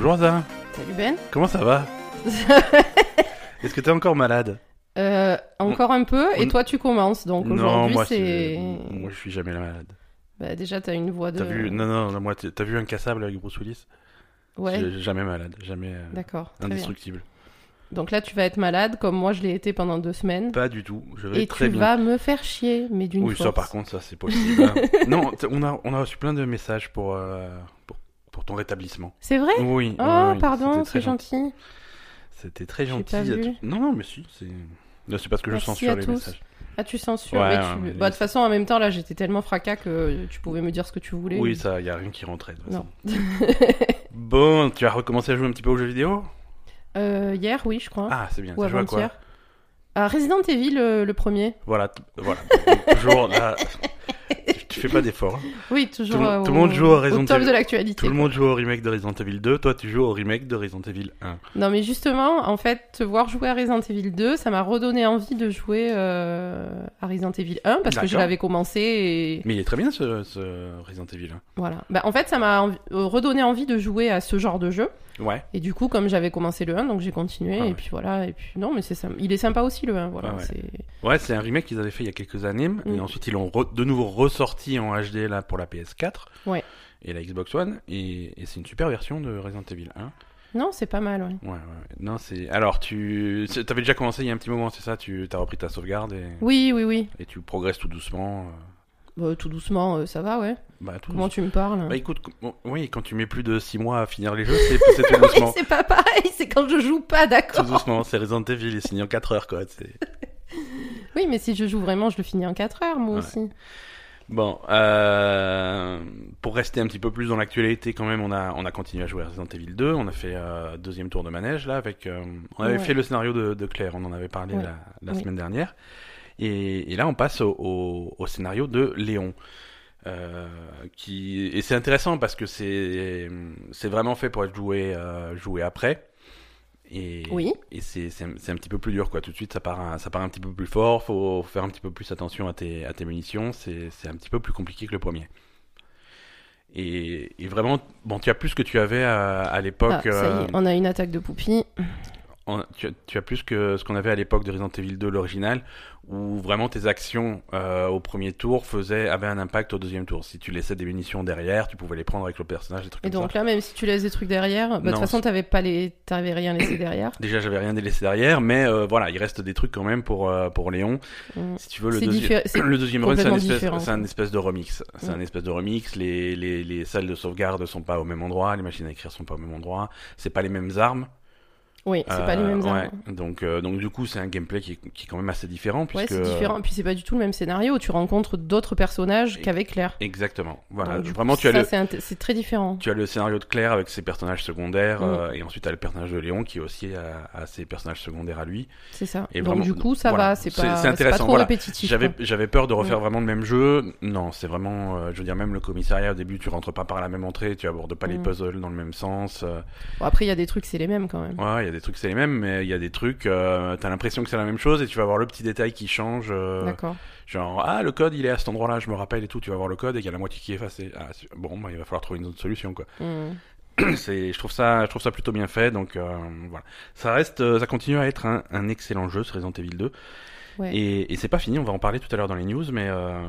Bonjour Zara, Salut Ben. comment ça va Est-ce que t'es encore malade Euh, encore un peu, et on- toi tu commences, donc aujourd'hui moi c'est... Moi je suis jamais malade. Bah, déjà t'as une voix de... T'as vu Non, non, non, moi t'as vu Incassable avec Bruce Willis Ouais, Jamais malade, jamais euh, d'accord, indestructible. Donc là tu vas être malade, comme moi je l'ai été pendant deux semaines, Pas du tout, je vais et très tu bien. vas me faire chier, mais d'une Oui, force. ça par contre, ça c'est possible. hein. non, on a, on a reçu plein de messages pour, euh, pour, ton rétablissement. C'est vrai? Oui. Oh, oui, pardon, c'est gentil. C'était très gentil. pas à vu. tout- Non, non, mais si, c'est. Non, c'est parce que Merci je censure à les tous. messages. Ah, tu censures, Ouais, mais ouais, tu... mais- Bah, de toute façon, en même temps, là, j'étais tellement fracas que tu pouvais me dire ce que tu voulais. Oui, ça, y a rien qui rentrait. de Non. façon. Bon, tu as recommencé à jouer un petit peu aux jeux vidéo? Euh, hier, oui, je crois. Ah, c'est bien. Ou T'as joué à quoi? Ah, Resident Evil, le, le premier. Voilà, voilà. Toujours là. Tu- fais pas d'efforts. hein. Oui, toujours. Tout le- euh, tout le monde au- joue à Resident Au top Evil. de l'actualité. Tout le monde joue au remake de Resident Evil 2. Toi, tu joues au remake de Resident Evil 1. Non, mais justement, en fait, te voir jouer à Resident Evil 2, ça m'a redonné envie de jouer euh, à Resident Evil 1 parce que je D'accord. l'avais commencé et Mais il est très bien ce, ce Resident Evil. hein. voilà. Bah, en fait, ça m'a envi- euh, redonné envie de jouer à ce genre de jeu. Ouais. Et du coup, comme j'avais commencé le 1, donc j'ai continué Ah et puis voilà. Et puis non, mais c'est. Il est sympa aussi le 1. Voilà. Ah ouais. c'est- Ouais, c'est un remake qu'ils avaient fait il y a quelques années. Et Mm. ensuite, ils l'ont de nouveau ressorti en HD là pour la PS4 Ouais. et la Xbox One. Et, et c'est une super version de Resident Evil 1. Non, c'est pas mal. Ouais. Ouais. Non, c'est. Alors, tu. T'avais déjà commencé il y a un petit moment, c'est ça Tu as repris ta sauvegarde et, Oui, oui, oui. et tu progresses tout doucement. Bah, tout doucement, euh, ça va, ouais. Bah, tout Comment doucement. tu me parles? Bah, écoute, bon, oui, quand tu mets plus de 6 mois à finir les jeux, c'est tout Oui, doucement. c'est pas pareil. C'est quand je joue pas, tout d'accord. doucement, c'est Resident Evil, il est signé en 4 heures, quoi. Oui, mais si je joue vraiment, je le finis en 4 heures, moi Ouais. aussi. Bon, euh, pour rester un petit peu plus dans l'actualité, quand même, on a, on a continué à jouer à Resident Evil 2. On a fait euh, deuxième tour de manège là avec. euh, on avait Ouais. fait le scénario de, de Claire, on en avait parlé Ouais. la, semaine dernière. Et, et là, on passe au, au, au scénario de Léon. Euh, qui et c'est intéressant parce que c'est c'est vraiment fait pour être joué euh, joué après et Oui. et c'est c'est un, c'est un petit peu plus dur quoi tout de suite ça part un, ça part un petit peu plus fort faut faire un petit peu plus attention à tes à tes munitions c'est c'est un petit peu plus compliqué que le premier et, et vraiment bon tu as plus que tu avais à, à l'époque Ah, ça y euh, est, on a une attaque de poupie. Tu, as, tu as plus que ce qu'on avait à l'époque de Resident Evil 2 l'original où vraiment tes actions euh, au premier tour faisaient avaient un impact au deuxième tour si tu laissais des munitions derrière tu pouvais les prendre avec le personnage des trucs Et comme donc ça là, même si tu laisses des trucs derrière, bah, de toute façon, t'avais pas les, t'avais rien laissé derrière. déjà j'avais rien délaissé derrière mais euh, voilà il reste des trucs quand même pour euh, pour Léon Mm. si tu veux le c'est le deuxième run, c'est un, espèce, un de remix. C'est Mm. un espèce de remix. Les, les, les salles de sauvegarde sont pas au même endroit, les machines à écrire sont pas au même endroit. C'est pas les mêmes armes. Oui, c'est pas les Euh, mêmes ouais. armes. Donc, euh, donc du coup, c'est un gameplay qui est, qui est quand même assez différent. Ouais, Puisque... c'est différent. Puis c'est pas du tout le même scénario. Tu rencontres d'autres personnages qu'avec Claire. Exactement. Voilà. Donc, Vraiment, coup, tu as, ça, le, c'est très différent. tu as le scénario de Claire avec ses personnages secondaires. Mm. euh, et ensuite, tu as le personnage de Léon qui aussi a, a ses personnages secondaires à lui. C'est ça. Et Donc vraiment- du coup, ça voilà. va. C'est pas, c'est trop voilà. répétitif. J'avais, peur de refaire Mm. vraiment le même jeu. Non, c'est vraiment, euh, je veux dire, même le commissariat au début, tu rentres pas par la même entrée, tu abordes pas les Mm. puzzles dans le même sens. euh, Bon, après, il y a des trucs, c'est les mêmes quand même. Ouais, il y a des trucs c'est les mêmes, mais il y a des trucs, euh, t'as l'impression que c'est la même chose et tu vas voir le petit détail qui change. euh, D'accord. genre, ah, le code il est à cet endroit-là, je me rappelle et tout, tu vas voir le code et il y a la moitié qui est effacée. Ah, bon, bah, il va falloir trouver une autre solution, quoi. Mm. c'est, je trouve ça, je trouve ça plutôt bien fait, donc euh, voilà. Ça reste, euh, ça continue à être un, un excellent jeu, ce Resident Evil 2. Ouais. Et, et c'est pas fini, on va en parler tout à l'heure dans les news, mais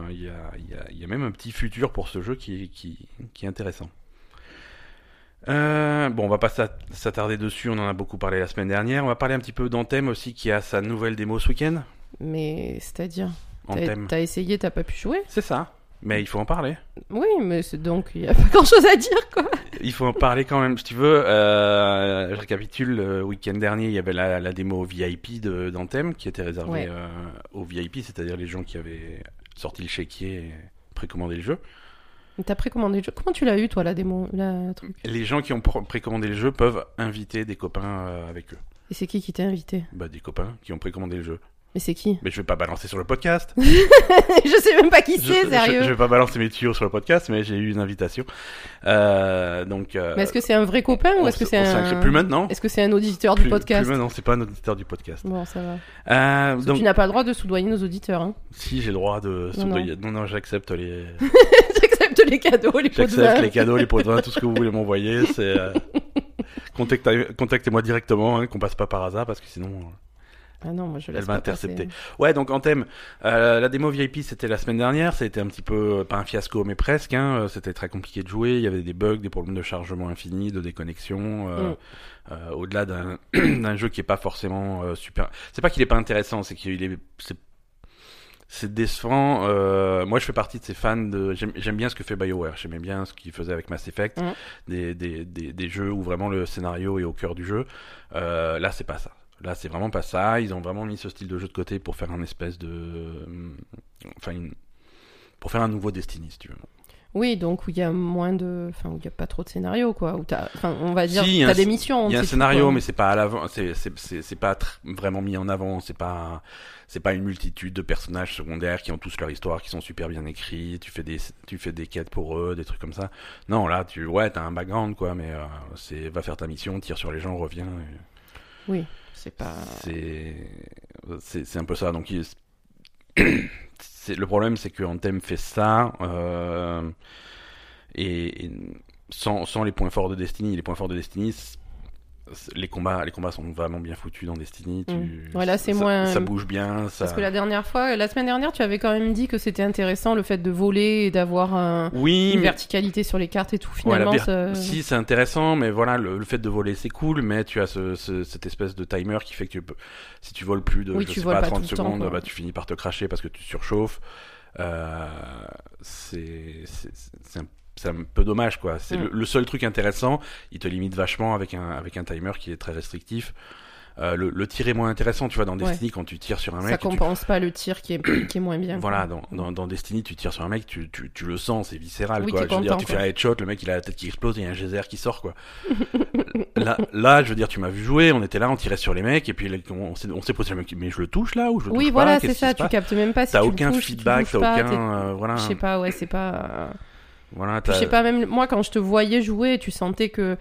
il y, a, y, a, y a même un petit futur pour ce jeu qui, qui, qui est intéressant. Euh, bon, on va pas s'at- s'attarder dessus, on en a beaucoup parlé la semaine dernière. On va parler un petit peu d'Anthem aussi, qui a sa nouvelle démo ce week-end. Mais c'est-à-dire, Anthem. t'as essayé, t'as pas pu jouer? C'est ça, mais il faut en parler. Oui, mais c'est donc il y a pas grand-chose à dire quoi. Il faut en parler quand même, si tu veux. Euh, je récapitule, le week-end dernier, il y avait la, la démo VIP d'Anthem qui était réservée Ouais. euh, aux VIP, c'est-à-dire les gens qui avaient sorti le chéquier et précommandé le jeu. T'as précommandé le jeu. Comment tu l'as eu toi la démo, la truc? Les gens qui ont pr- précommandé le jeu peuvent inviter des copains euh, avec eux. Et c'est qui qui t'a invité? Bah, des copains qui ont précommandé le jeu. Mais c'est qui? Mais je vais pas balancer sur le podcast. Je sais même pas qui je, c'est, je- sérieux. je vais pas balancer mes tuyaux sur le podcast, mais j'ai eu une invitation. Euh, donc. euh, Mais est-ce que c'est un vrai copain ou est-ce que c'est un plus maintenant. Est-ce que c'est un auditeur Plus- du podcast Plus maintenant, c'est pas un auditeur du podcast. Bon, ça va. Euh, donc, Tu n'as pas le droit de soudoyer nos auditeurs. Hein. si j'ai le droit de. Non. soudoyer- Non, non, j'accepte les. Les cadeaux, les pots de J'accepte vin. les cadeaux, les pots de vin, tout ce que vous voulez m'envoyer. C'est. euh, contactez- contactez-moi directement, hein, qu'on passe pas par hasard, parce que sinon. Ah non, moi je Elle passer. intercepté. Ouais, donc en thème, euh, la démo VIP c'était la semaine dernière, été un petit peu, euh, pas un fiasco, mais presque, hein, euh, c'était très compliqué de jouer, il y avait des bugs, des problèmes de chargement infini, de déconnexion, euh, Mm. euh, au-delà d'un jeu qui est pas forcément euh, super... C'est pas qu'il est pas intéressant, c'est qu'il est... c'est- C'est décevant. Euh, moi, je fais partie de ces fans de. J'aime bien ce que fait BioWare. J'aimais bien ce qu'il faisait avec Mass Effect, Mhm. des, des, des, des jeux où vraiment le scénario est au cœur du jeu. Euh, là, c'est pas ça. Là, c'est vraiment pas ça. Ils ont vraiment mis ce style de jeu de côté pour faire un espèce de. hum, Enfin, une- pour faire un nouveau Destiny, si tu veux. Oui, donc où il y a moins de. Enfin, où il n'y a pas trop de scénario, quoi. Où t'as... Enfin, on va dire, Si, y t'as des missions. Il y a un scénario, quoi. mais c'est pas à l'avant. C'est c'est c'est c'est pas vraiment mis en avant. C'est pas c'est pas une multitude de personnages secondaires qui ont tous leur histoire, qui sont super bien écrits. Tu fais des tu fais des quêtes pour eux, des trucs comme ça. Non, là, tu ouais, t'as un background quoi, mais euh, c'est va faire ta mission, tire sur les gens, reviens. et- Oui, c'est pas. C'est c'est c'est un peu ça. Donc il- le problème, c'est que Anthem fait ça euh, et, sans sans les points forts de Destiny. Les points forts de Destiny, les combats les combats sont vraiment bien foutus dans Destiny. Tu, Mm. Ouais, là, c'est ça, moins- ça bouge bien. Ça... Parce que la dernière fois, la semaine dernière, tu avais quand même dit que c'était intéressant le fait de voler et d'avoir un- oui, une mais- verticalité sur les cartes et tout. Finalement, ça- Si, c'est intéressant, mais voilà, le, le fait de voler, c'est cool, mais tu as ce, ce- cette espèce de timer qui fait que tu peux, si tu voles plus de Oui, je tu sais voles pas, pas 30 tout le temps, secondes, bah, tu finis par te cracher parce que tu surchauffes. Euh, c'est un, c'est un peu dommage, quoi. C'est Mm. le, le seul truc intéressant, il te limite vachement avec un, avec un timer qui est très restrictif. Euh, le, le tir est moins intéressant, tu vois, dans Ouais. Destiny, quand tu tires sur un ça mec, tu- compense pas le tir qui est, qui est moins bien. voilà, dans, dans, dans Destiny, tu tires sur un mec, tu, tu, tu le sens, c'est viscéral, Oui, quoi. Je veux dire, tu fais quoi. un headshot, le mec il a la tête qui explose et il y a un geyser qui sort, quoi. là, là, je veux dire, tu m'as vu jouer, on était là, on tirait sur les mecs, et puis on, s'est- on s'est posé le mec, mais je le touche là ou je le Oui, touche voilà, pas? c'est Qu'est-ce ça. Tu captes même pas si T'as aucun touches, feedback, t'as aucun, euh, voilà, Je sais pas, ouais, c'est pas. Voilà, Je sais pas, même moi, quand je te voyais jouer, tu sentais que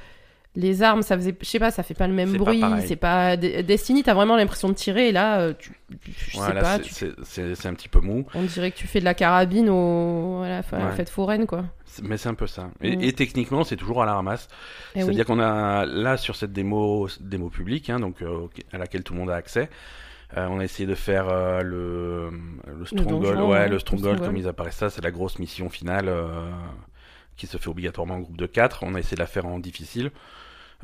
les armes, ça faisait. Je sais pas, ça fait pas le même bruit. C'est pas. Destiny, t'as vraiment l'impression de tirer, et là, euh, tu. Je sais voilà, pas, c'est- tu- c'est- un petit peu mou, on dirait que tu fais de la carabine au... à la, fin- à la Ouais. fête foraine, quoi. Mais c'est un peu ça. Et, et techniquement, c'est toujours à la ramasse. Eh C'est-à-dire oui. qu'on a là sur cette démo, démo publique, hein, donc euh, à laquelle tout le monde a accès. Euh, on a essayé de faire euh, le, le Stronghold, donjon, ouais, le le Stronghold Stronghold. comme ils apparaissent ça, c'est la grosse mission finale euh, qui se fait obligatoirement en groupe de 4 On a essayé de la faire en difficile.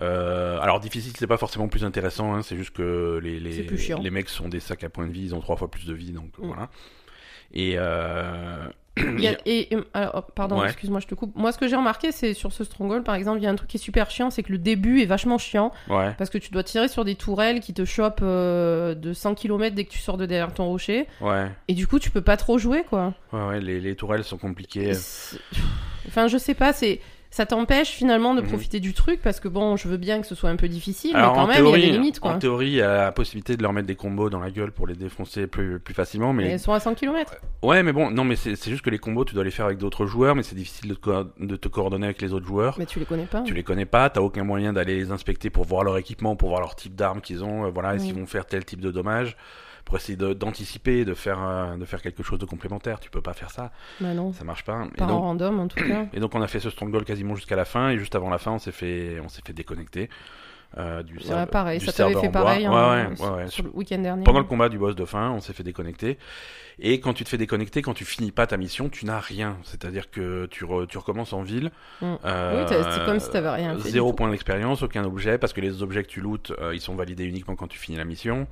Euh, alors difficile, c'est pas forcément plus intéressant, hein, c'est juste que les les, les mecs sont des sacs à points de vie, ils ont trois fois plus de vie, donc Mm. voilà. Et euh, Il y a- et, et- alors, oh, pardon, Ouais. excuse-moi, je te coupe. Moi, ce que j'ai remarqué, c'est sur ce Stronghold, par exemple, il y a un truc qui est super chiant, c'est que le début est vachement chiant, ouais, parce que tu dois tirer sur des tourelles qui te chopent euh, de 100 km dès que tu sors de derrière ton rocher, ouais, et du coup, tu peux pas trop jouer, quoi. ouais, ouais, les, les tourelles sont compliquées. Enfin, je sais pas, c'est ça t'empêche finalement de Mhm. profiter du truc parce que bon, je veux bien que ce soit un peu difficile, Alors, mais quand même, théorie, il y a des limites quoi. En théorie, il y a la possibilité de leur mettre des combos dans la gueule pour les défoncer plus, plus facilement. Mais elles sont à 100 km. ouais, mais bon, non, mais c'est juste que les combos, tu dois les faire avec d'autres joueurs, mais c'est difficile de te, co- de te coordonner avec les autres joueurs. Mais tu les connais pas. Tu les connais pas, t'as aucun moyen d'aller les inspecter pour voir leur équipement, pour voir leur type d'armes qu'ils ont. euh, voilà, est-ce qu'ils vont faire tel type de dommage pour essayer d'anticiper, de, faire euh, de faire quelque chose de complémentaire. Tu peux pas faire ça, Bah non. ça marche pas. Pas en random en tout cas. et donc on a fait ce stronghold quasiment jusqu'à la fin, et juste avant la fin, on s'est fait, on s'est fait déconnecter. euh, du Ouais, pareil, du ça t'avait fait pareil Ouais, hein, ouais, sur, ouais, ouais. sur le week-end dernier. Pendant le combat du boss de fin, on s'est fait déconnecter. Et quand tu te fais déconnecter, quand tu finis pas ta mission, tu n'as rien. C'est-à-dire que tu, re- tu recommences en ville. Mm. Euh, Oui, t'as- c'est comme si t'avais rien fait Zéro point d'expérience, aucun objet, parce que les objets que tu lootes, euh, ils sont validés uniquement quand tu finis la mission.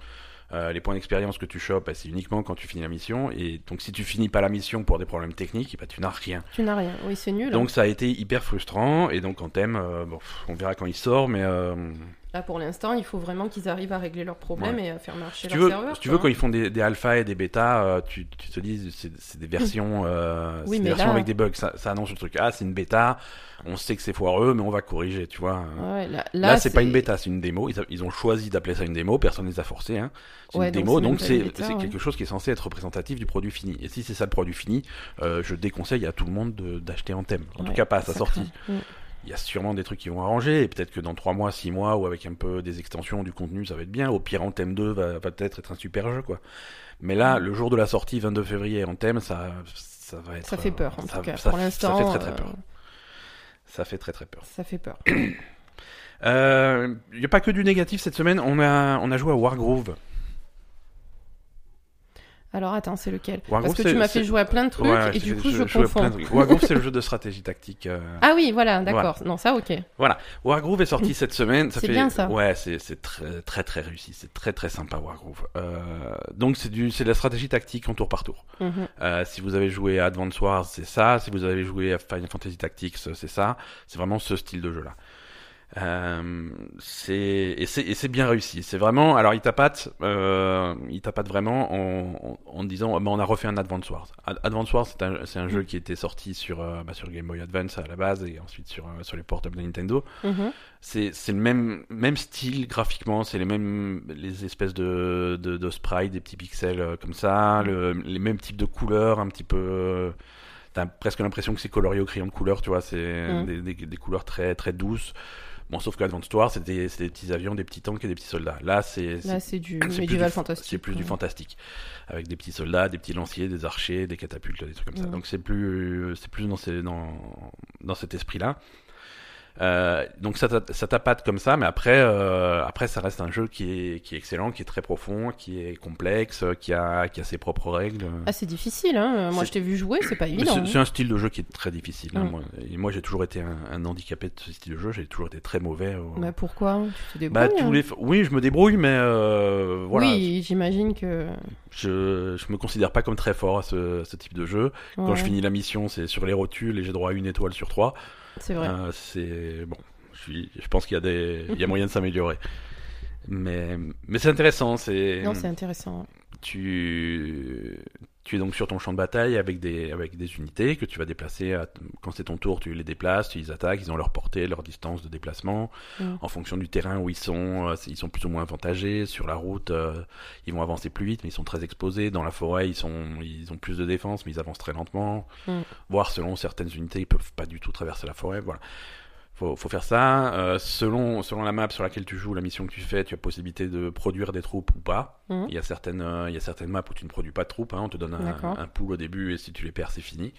Euh, les points d'expérience que tu chopes, bah, c'est uniquement quand tu finis la mission. Et donc, si tu finis pas la mission pour des problèmes techniques, bah, tu n'as rien. Tu n'as rien. Oui, c'est nul. Donc, ça a été hyper frustrant. Et donc, en thème, euh, bon, on verra quand il sort, mais euh, Là, pour l'instant, il faut vraiment qu'ils arrivent à régler leurs problèmes et à faire marcher si leur veux, serveur. si tu veux, quand ils font des, des alphas et des bêtas, euh, tu, tu te dis c'est des versions, euh, Oui, des versions là- avec des bugs. Ça, ça annonce le truc. Ah, c'est une bêta. On sait que c'est foireux, mais on va corriger, tu vois. Ouais, là, Là, c'est pas une bêta, c'est une démo. Ils, ont choisi d'appeler ça une démo. Personne les a forcés. Hein. C'est Ouais, une démo, donc c'est quelque chose qui est censé être représentatif du produit fini. Et si c'est ça le produit fini, euh, je déconseille à tout le monde de- d'acheter en thème. En tout cas, pas à sa sortie. Il y a sûrement des trucs qui vont arranger, et peut-être que dans 3 mois, 6 mois, ou avec un peu des extensions du contenu, ça va être bien. Au pire, en thème 2 va, va peut-être être un super jeu, quoi. Mais là, le jour de la sortie, 22 février, en thème, ça, ça va être. Ça fait peur, en ça- tout cas. ça- pour l'instant, Ça fait très très euh, peur. Ça fait très très peur. Ça fait peur. Il n'y a pas que du négatif cette semaine. On a, on a joué à Wargroove. Alors attends, c'est lequel Wargroove, Parce que tu m'as fait jouer à plein de trucs Ouais, et du coup je- je, confonds. Wargroove, c'est le jeu de stratégie tactique. euh, Ah oui, voilà, d'accord. Non, ça ok. Wargroove est sorti cette semaine. Ça C'est fait... bien, ça. Ouais, c'est c'est très très très réussi. C'est très très sympa Wargroove. Euh, donc c'est du c'est de la stratégie tactique en tour par tour. Mhm. Euh, si vous avez joué à Advance Wars, c'est ça. Si vous avez joué à Final Fantasy Tactics, c'est ça. C'est vraiment ce style de jeu là. Euh, c'est et c'est et c'est bien réussi. C'est vraiment alors il tapate, euh, il tapate vraiment en, en, en disant bah, on a refait un Advance Wars. Ad- Advance Wars c'est un c'est un jeu qui était sorti sur euh, bah, sur Game Boy Advance à la base et ensuite sur euh, sur les portables de Nintendo. Mhm. C'est c'est le même même style graphiquement, c'est les mêmes les espèces de de, de sprites, des petits pixels euh, comme ça, le, les mêmes types de couleurs, un petit peu. T'as presque l'impression que c'est colorié au crayon de couleur, tu vois, c'est Mm. des, des, des couleurs très très douces. Bon, sauf que Advance Wars, c'est des, petits avions, des petits tanks et des petits soldats. Là, c'est du médiéval fantastique. c'est plus du fantastique, avec des petits soldats, des petits lanciers, des archers, des catapultes, des trucs comme ça. Donc c'est plus, c'est plus dans, ces, dans, dans cet esprit-là. Euh, donc ça, t'a- ça tapate comme ça, mais après, euh, après ça reste un jeu qui est, qui est excellent, qui est très profond, qui est complexe, qui a, qui a ses propres règles. Ah c'est difficile, hein. Moi je t'ai vu jouer, c'est pas évident. c'est hein. c'est un style de jeu qui est très difficile. hein. Mm. Moi, et moi, j'ai toujours été un, un handicapé de ce style de jeu. J'ai toujours été très mauvais. au- Bah pourquoi? Tu te Bah, débrouilles tous hein. les... Oui, je me débrouille, mais euh, voilà. Oui, j'imagine que. Je, je me considère pas comme très fort à ce, type de jeu. Quand je finis la mission, c'est sur les rotules et j'ai droit à une étoile sur trois. C'est vrai. Euh, c'est bon. Je, suis, je pense qu'il y a des, il y a moyen de s'améliorer. Mais, mais c'est intéressant. C'est Non, c'est intéressant. tu, tu es donc sur ton champ de bataille avec des, avec des unités que tu vas déplacer. à- quand c'est ton tour, tu les déplaces, tu les attaques. Ils ont leur portée, leur distance de déplacement. Mm. En fonction du terrain où ils sont, euh, ils sont plus ou moins avantagés. Sur la route, euh, ils vont avancer plus vite, mais ils sont très exposés. Dans la forêt, ils, sont, ils ont plus de défense, mais ils avancent très lentement. Mm. Voire selon certaines unités, ils peuvent pas du tout traverser la forêt. Voilà. Faut, faut faire ça. Euh, selon, selon la map sur laquelle tu joues, la mission que tu fais, tu as possibilité de produire des troupes ou pas. Mhm. Il y a certaines, euh, il y a certaines maps où tu ne produis pas de troupes. Hein, on te donne un, pool au début et si tu les perds, c'est fini.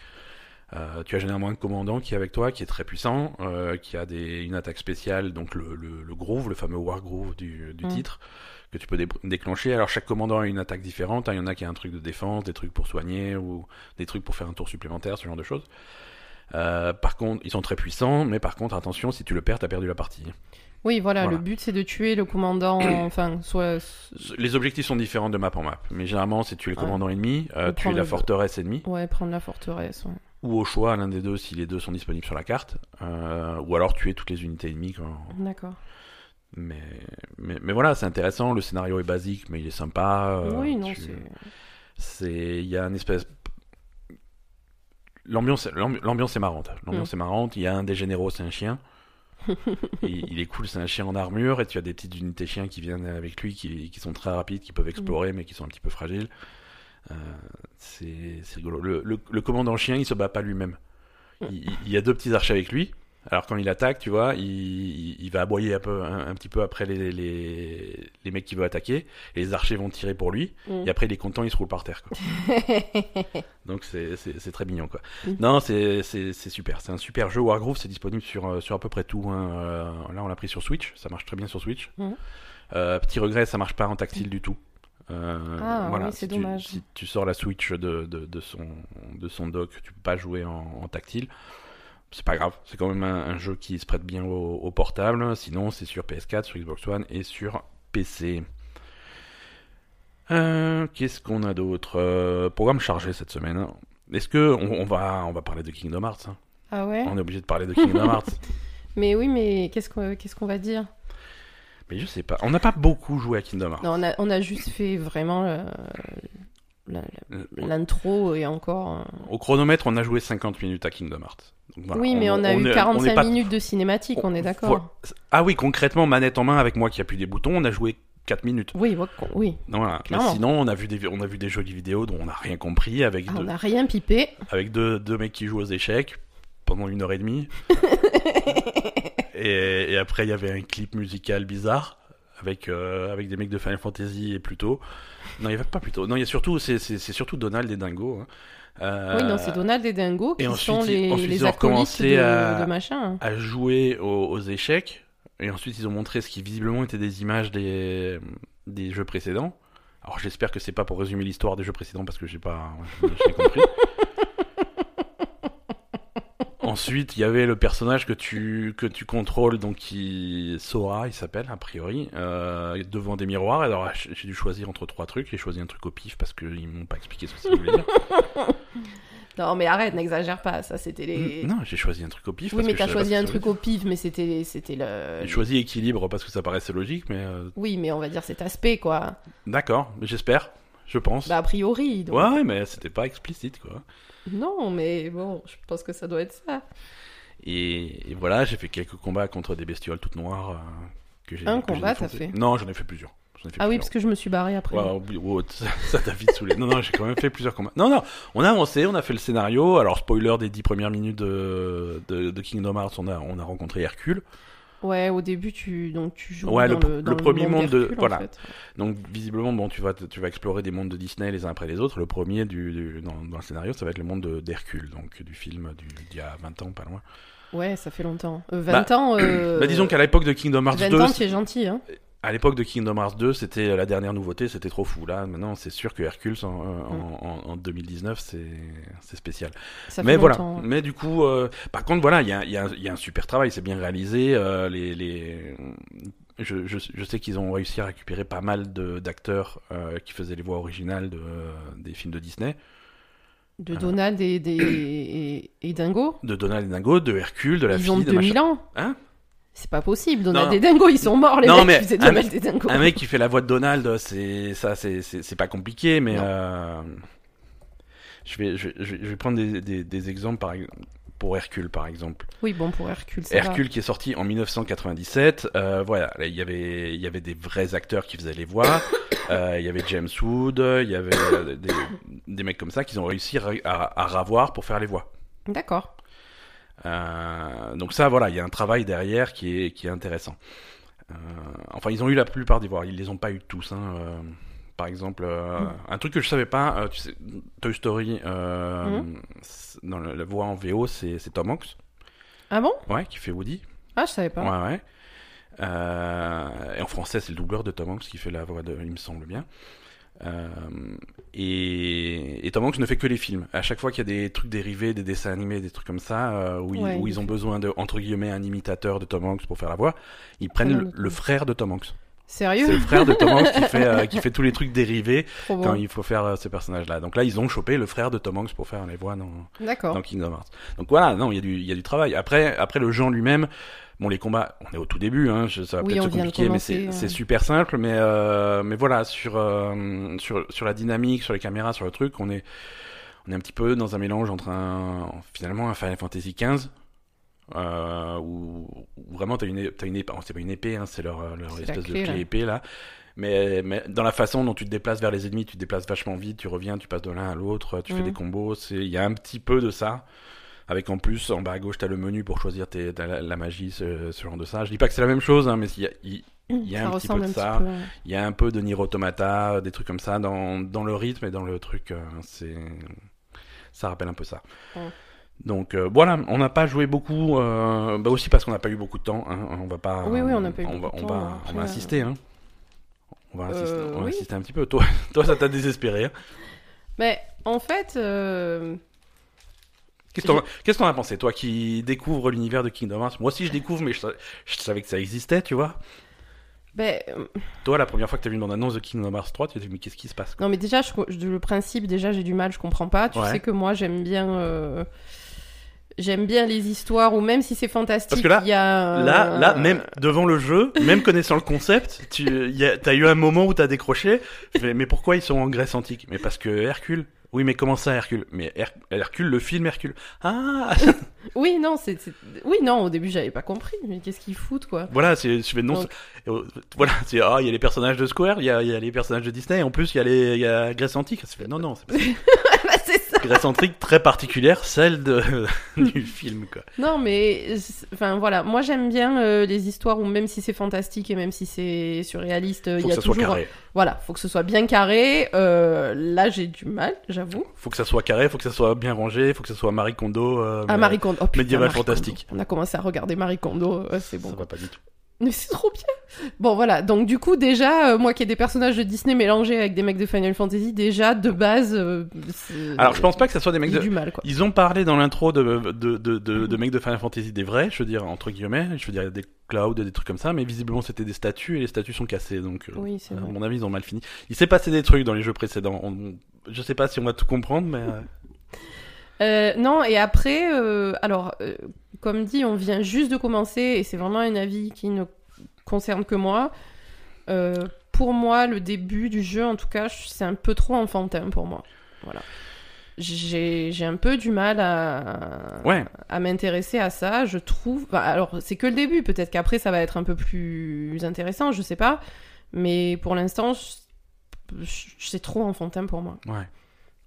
Euh, tu as généralement un commandant qui est avec toi, qui est très puissant, qui a des, une attaque spéciale, donc le, le, le groove, le fameux war groove du, du Mm. titre, que tu peux dé- déclencher. Alors chaque commandant a une attaque différente. hein. Il y en a qui a un truc de défense, des trucs pour soigner ou des trucs pour faire un tour supplémentaire, ce genre de choses. Euh, par contre, ils sont très puissants, mais par contre, attention, si tu le perds, t'as perdu la partie. Oui, voilà, Voilà. le but c'est de tuer le commandant, enfin, soit. Les objectifs sont différents de map en map, mais généralement, c'est tuer le Ouais. commandant ennemi, euh, tuer la le- forteresse ennemie, Ouais, prendre la forteresse. ouais. ou au choix l'un des deux si les deux sont disponibles sur la carte, euh, ou alors tuer toutes les unités ennemies. Quand... D'accord. Mais, mais, mais voilà, c'est intéressant. Le scénario est basique, mais il est sympa. oui, non, tu- c'est il y a une espèce l'ambiance l'ambi- l'ambiance est marrante. L'ambiance Mm. est marrante. Il y a un des généraux c'est un chien. Il, il est cool c'est un chien en armure. Et tu as des petites unités chiens qui viennent avec lui qui, qui sont très rapides qui peuvent explorer mais qui sont un petit peu fragiles. Euh, c'est c'est rigolo. Le, le, le commandant chien il se bat pas lui-même. Il, il y a deux petits archers avec lui alors quand il attaque, tu vois, il, va aboyer un, peu, un, un petit peu après les, les, les mecs qui veut attaquer, et les archers vont tirer pour lui, Mm. et après, il est content, il se roule par terre. Quoi. Donc, c'est- très mignon. Quoi. Mm. Non, c'est super. C'est un super jeu. Wargroove, c'est disponible sur, euh, sur à peu près tout. hein. Euh, Là, on l'a pris sur Switch. Ça marche très bien sur Switch. Mm. Euh, petit regret, ça marche pas en tactile du tout. Euh, Ah, voilà, oui, c'est si tu- dommage. si tu sors la Switch de, de, de son, de son dock, tu peux pas jouer en, en tactile. C'est pas grave, c'est quand même un, un jeu qui se prête bien au, au portable. Sinon, c'est sur PS4, sur Xbox One et sur PC. Euh, Qu'est-ce qu'on a d'autre? Euh, Programme chargé cette semaine. hein. Est-ce que on, on va on va parler de Kingdom Hearts hein? Ah ouais? On est obligé de parler de Kingdom Hearts. Mais oui, mais qu'est-ce qu'on qu'est-ce qu'on va dire? Mais je sais pas. On n'a pas beaucoup joué à Kingdom Hearts. Non, on a, on a juste fait vraiment Euh, l'intro et encore. euh, Au chronomètre, on a joué 50 minutes à Kingdom Hearts. Donc voilà, oui, mais on, a eu est- est 45 pas- minutes de cinématique, on, est d'accord. Ah oui, concrètement, manette en main avec moi qui appuie des boutons, on a joué 4 minutes. Oui, oui. Voilà. Mais sinon, on a vu des, on a vu des jolies vidéos dont on n'a rien compris avec, Ah, deux, on n'a rien pipé. avec deux, deux mecs qui jouent aux échecs pendant une heure et demie. et, et après, il y avait un clip musical bizarre avec, euh, avec des mecs de Final Fantasy et plutôt. Non, il avait pas plutôt. Non, il y a surtout, c'est, c'est, c'est surtout Donald et Dingo. hein. Euh, Oui, non, c'est Donald et Dingo qui et sont les, ensuite, les ils ont recommencé de, à- de machin. à jouer aux, aux échecs. et ensuite ils ont montré ce qui visiblement étaient des images des, des jeux précédents. Alors j'espère que c'est pas pour résumer l'histoire des jeux précédents parce que j'ai pas j'ai compris. Ensuite, il y avait le personnage que tu que tu contrôles, donc qui Sora, il s'appelle a priori, euh, devant des miroirs. Alors j'ai dû choisir entre trois trucs. J'ai choisi un truc au pif parce qu'ils m'ont pas expliqué ce que ça voulait dire. Non, mais arrête, n'exagère pas. Ça, c'était les. Non, j'ai choisi un truc au pif. Oui, parce mais t'as choisi un truc au pif, mais c'était c'était le. J'ai choisi équilibre parce que ça paraissait logique, mais euh, Oui, mais on va dire cet aspect, quoi. d'accord. J'espère, je pense. Bah, a priori. donc. ouais, mais c'était pas explicite quoi. Non, mais bon, je pense que ça doit être ça. Et, et voilà, j'ai fait quelques combats contre des bestioles toutes noires euh, que j'ai. Un que j'ai combat, t'as fait Non, j'en ai fait plusieurs. J'en ai fait Ah oui, plusieurs. parce que je me suis barré après. Ouais, oh, ça ça t'a vite saoulé. Non, non, j'ai quand même fait plusieurs combats. Non, non, on a avancé, on a fait le scénario. Alors, spoiler des dix premières minutes de, de, de Kingdom Hearts, on a, on a rencontré Hercule. Ouais, au début, tu donc tu joues Ouais, dans le- le, dans le premier monde de- d'Hercule, en voilà. fait. Donc, visiblement, bon, tu vas, tu vas explorer des mondes de Disney les uns après les autres. Le premier du, du- dans, dans le scénario, ça va être le monde de- d'Hercule, donc du film du- d'il y a 20 ans, pas loin. Ouais, ça fait longtemps. Euh, 20 ans. Euh... Bah, disons qu'à l'époque de Kingdom Hearts 20 2, ans, tu es gentil, hein. À l'époque de Kingdom Hearts 2, c'était la dernière nouveauté, c'était trop fou. Là, maintenant, c'est sûr que Hercule en, en, en- en 2019, c'est spécial. Ça mais voilà. longtemps. Mais du coup, euh, par contre, voilà, il y a, il y, a, il y a un super travail, c'est bien réalisé. euh, les, les... Je, je, je sais qu'ils ont réussi à récupérer pas mal d'acteurs euh, qui faisaient les voix originales de, des films de Disney, De Donald et, des... et, et Dingo. de Donald et Dingo, de Hercule, de la Ils fille, ont de 2000 machin. ans. Hein? C'est pas possible. Donald Non. et Dingo, ils sont morts, les Non, mecs mais qui faisaient un- Donald et Dingo. Un mec qui fait la voix de Donald, c'est ça, pas compliqué, mais euh, je vais je, vais- je vais prendre des, des, des exemples par pour Hercule par exemple. Oui, bon, pour Hercule, Hercule qui est sorti en 1997. euh, voilà, là, il y avait il y avait des vrais acteurs qui faisaient les voix. Euh, il y avait James Wood, il y avait des, des mecs comme ça qui ont réussi à, à, à ravoir pour faire les voix. D'accord. Euh, donc ça, voilà, il y a un travail derrière qui est, qui est intéressant. Euh, enfin, ils ont eu la plupart des voix, ils les ont pas eu tous. Hein. euh, par exemple, Mm. un truc que je savais pas, tu sais, Toy Story, Mm. dans la, la voix en VO, c'est Tom Hanks, Ah bon? Ouais, qui fait Woody. Ah, je savais pas. Ouais, ouais. Et en français, c'est le doubleur de Tom Hanks qui fait la voix de, il me semble bien. Euh, et, et Tom Hanks ne fait que les films. À chaque fois qu'il y a des trucs dérivés, des dessins animés, des trucs comme ça, euh, où, ils, Ouais, où il ils ont besoin de entre guillemets un imitateur de Tom Hanks pour faire la voix, ils prennent le, frère de Tom Hanks. Sérieux? C'est le frère de Tom Hanks qui fait euh, qui fait tous les trucs dérivés quand il faut faire euh, ces personnages-là. Donc là, ils ont chopé le frère de Tom Hanks pour faire les voix dans, dans Kingdom Hearts. Donc voilà, non, il y a du, il y a du travail. Après, après le en lui-même, bon, les combats, on est au tout début, hein, ça va Oui, peut-être compliquer, mais c'est, euh. super simple, mais, euh, mais voilà, sur, euh, sur, sur la dynamique, sur les caméras, sur le truc, on est, on est un petit peu dans un mélange entre un, finalement, un Final Fantasy XV, euh, où, où vraiment t'as une, t'as une épée, c'est pas une épée, hein, c'est leur, espèce clé, de clé là. épée, là. Mais, mais dans la façon dont tu te déplaces vers les ennemis, tu te déplaces vachement vite, tu reviens, tu passes de l'un à l'autre, tu fais des combos, c'est, il y a un petit peu de ça. Avec en plus, en bas à gauche, t'as le menu pour choisir tes, la, la magie, ce, ce genre de ça. Je dis pas que c'est la même chose, hein, mais il y a, y un petit peu de ça. il y a un peu de Nier Automata, des trucs comme ça dans, dans le rythme et dans le truc. euh, c'est, ça rappelle un peu ça. Ouais. Donc euh, voilà, on n'a pas joué beaucoup, euh, bah aussi parce qu'on n'a pas eu beaucoup de temps. Hein, on va pas. Oui, oui, on n'a pas eu on beaucoup de temps, va, on va insister. Hein. On va insister, on va oui. insister un petit peu. Toi, toi ça t'a désespéré. hein. Mais en fait, euh, Qu'est-ce que que t'en as pensé, toi qui découvres l'univers de Kingdom Hearts? Moi aussi, je découvre, mais je, sa- je savais que ça existait, tu vois. ben, Toi, la première fois que t'as vu une annonce de Kingdom Hearts 3, tu t'es dit, mais qu'est-ce qui se passe quoi? Non mais déjà, je, je- le principe, déjà, j'ai du mal, je comprends pas. Tu Ouais. sais que moi, j'aime bien, euh, j'aime bien les histoires où même si c'est fantastique, Parce que là- il y a Là, là, même devant le jeu, même connaissant le concept, tu y a- t'as eu un moment où t'as décroché. Je fais, mais pourquoi ils sont en Grèce antique? Mais parce que Hercule. Oui, mais comment ça, Hercule? Mais Her- Hercule, le film Hercule. Ah Oui, non, c'est, oui, non, au début, j'avais pas compris. Mais qu'est-ce qu'ils foutent, quoi? Voilà, c'est, je fais non. Donc- c'est- euh, Voilà, c'est ah, il y a les personnages de Square, il y a, il y a les personnages de Disney, et en plus il y a les, il y a Grèce antique. Non, non, c'est pas ça. c'est ça. Grèce antique très particulière, celle de, du film, quoi. Non, mais enfin voilà, moi j'aime bien euh, les histoires où même si c'est fantastique et même si c'est surréaliste, euh, il Faut y que a ça soit toujours carré. voilà, faut que ce soit bien carré. Euh, là, j'ai du mal, j'avoue. Faut que ça soit carré, faut que ça soit bien rangé, faut que ça soit Marie Kondo. euh, Ah, Marie Kondo. Oh, putain, médiéval Marie Kondo. fantastique. On a commencé à regarder Marie Kondo, euh, c'est bon. Ça va pas du tout. Mais c'est trop bien. Bon voilà, donc du coup déjà, euh, moi qui ai des personnages de Disney mélangés avec des mecs de Final Fantasy, déjà de base. euh, c'est- Alors, je pense pas que ça soit des mecs j'ai de. du mal quoi. Ils ont parlé dans l'intro de, de, de, de, de mecs de Final Fantasy des vrais, je veux dire, entre guillemets, je veux dire des clouds, des trucs comme ça, mais visiblement c'était des statues et les statues sont cassées, donc euh, Oui, c'est à vrai. mon avis ils ont mal fini. Il s'est passé des trucs dans les jeux précédents, On- je sais pas si on va tout comprendre, mais... euh, Euh, non, et après, euh, alors, euh, comme dit, on vient juste de commencer et c'est vraiment un avis qui ne concerne que moi. Pour moi, le début du jeu, en tout cas, c'est un peu trop enfantin pour moi. Voilà. J'ai j'ai un peu du mal à, Ouais, à m'intéresser à ça, je trouve. alors, c'est que le début, peut-être qu'après ça va être un peu plus intéressant, je sais pas. Mais pour l'instant, c'est trop enfantin pour moi. ouais.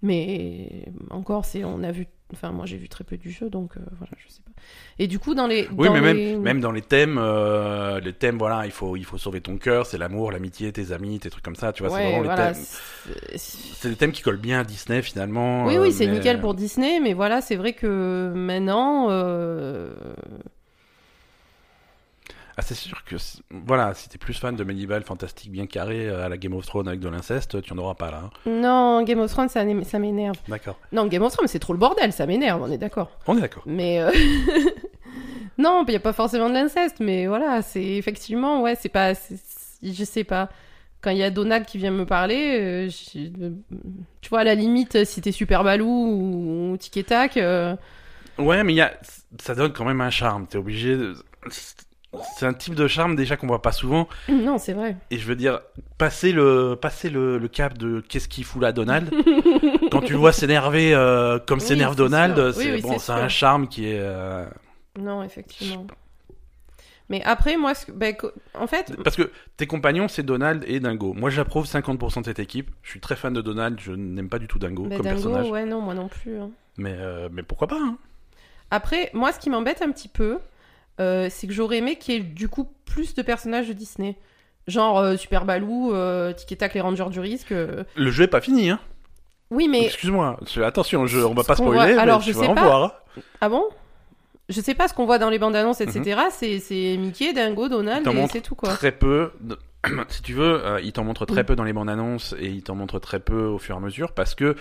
Mais encore, c'est on a vu. Enfin, moi j'ai vu très peu du jeu, donc euh, voilà, je sais pas. Et du coup, dans les. Oui, dans mais même, les- même dans les thèmes, euh, les thèmes, voilà, il faut, il faut sauver ton cœur, c'est l'amour, l'amitié, tes amis, tes trucs comme ça, tu vois, c'est vraiment les thèmes. c'est- C'est des thèmes qui collent bien à Disney finalement. Oui, euh, oui, c'est mais- nickel pour Disney, mais voilà, c'est vrai que maintenant. euh, Ah, c'est sûr que, voilà, si t'es plus fan de médiéval fantastique bien carré euh, à la Game of Thrones avec de l'inceste, tu en auras pas là. hein. Non, Game of Thrones, ça, m'énerve. D'accord. Non, Game of Thrones, c'est trop le bordel, ça m'énerve, on est d'accord. On est d'accord. Mais euh, non, il n'y a pas forcément de l'inceste, mais voilà, c'est effectivement, ouais, c'est pas, je sais pas. Quand il y a Donald qui vient me parler, euh, tu vois, à la limite, si t'es super balou ou, ou tic et tac, euh, Ouais, mais y a, ça donne quand même un charme. T'es obligé. De... C'est un type de charme déjà qu'on voit pas souvent. non, c'est vrai. Et je veux dire, passer le, passer le, le cap de qu'est-ce qu'il fout là, Donald. quand tu le vois s'énerver euh, comme Oui, s'énerve Donald. Oui, c'est oui, bon, c'est un charme qui est. euh, Non, effectivement. Mais après, moi, ce ben, en fait, Parce que tes compagnons, c'est Donald et Dingo. Moi, j'approuve 50% de cette équipe. Je suis très fan de Donald. Je n'aime pas du tout Dingo ben, comme Dingo, personnage. ouais, non, moi non plus. hein. Mais, euh, mais pourquoi pas hein Après, moi, ce qui m'embête un petit peu, euh, c'est que j'aurais aimé qu'il y ait du coup plus de personnages de Disney. Genre euh, Super Baloo, euh, Tic et Tac, les Rangers du risque. euh. Le jeu est pas fini, hein. Oui, mais. Excuse-moi. Attention, je... on va pas spoiler. voit- alors, je vas sais en pas. voir. hein. Ah bon? Je sais pas ce qu'on voit dans les bandes annonces, etc. Mhm. C'est c'est Mickey, Dingo, Donald, et c'est tout quoi. Très peu. si tu veux, euh, il t'en montre très Mm. peu dans les bandes annonces et il t'en montre très peu au fur et à mesure parce que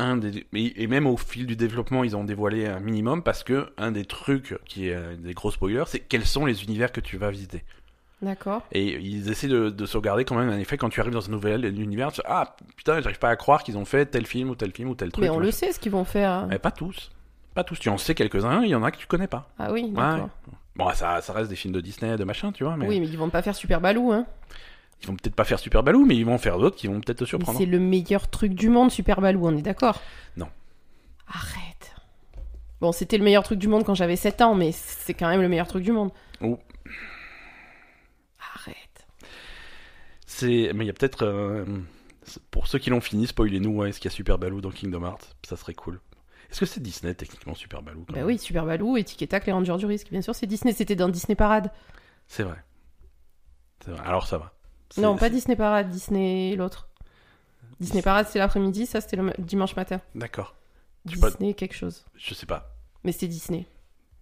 un des et même au fil du développement, ils ont dévoilé un minimum parce que un des trucs qui est euh, des gros spoilers, c'est quels sont les univers que tu vas visiter. D'accord. Et ils essaient de, de sauvegarder quand même un effet quand tu arrives dans un nouvel univers. Tu ah putain, j'arrive pas à croire qu'ils ont fait tel film ou tel film ou tel truc. Mais on le sait ce qu'ils vont faire. Mais pas tous. Pas tous. Tu en sais quelques-uns, il y en a que tu connais pas. Ah oui, d'accord. Bon, ça, ça reste des films de Disney, de machin, tu vois. Mais Oui, mais ils vont pas faire Super Baloo, hein. Ils vont peut-être pas faire Super Baloo, mais ils vont en faire d'autres qui vont peut-être te surprendre. c'est le meilleur truc du monde, Super Baloo, on est d'accord? Non. Arrête. Bon, c'était le meilleur truc du monde quand j'avais 7 ans, mais c'est quand même le meilleur truc du monde. Oh. Arrête. C'est, mais il y a peut-être, euh, pour ceux qui l'ont fini, spoilez-nous, ouais, est-ce qu'il y a Super Baloo dans Kingdom Hearts? Ça serait cool. Est-ce que c'est Disney techniquement Super Baloo Bah oui, Super Baloo et Tic et Tac, les Rangers du risque. Bien sûr, c'est Disney, c'était dans Disney Parade. C'est vrai. C'est vrai. Alors ça va. C'est- Non, pas c'est- Disney Parade, Disney l'autre. Disney Parade, c'était l'après-midi, ça c'était le ma- dimanche matin. D'accord. Disney quelque chose. Je sais pas. Mais c'était Disney.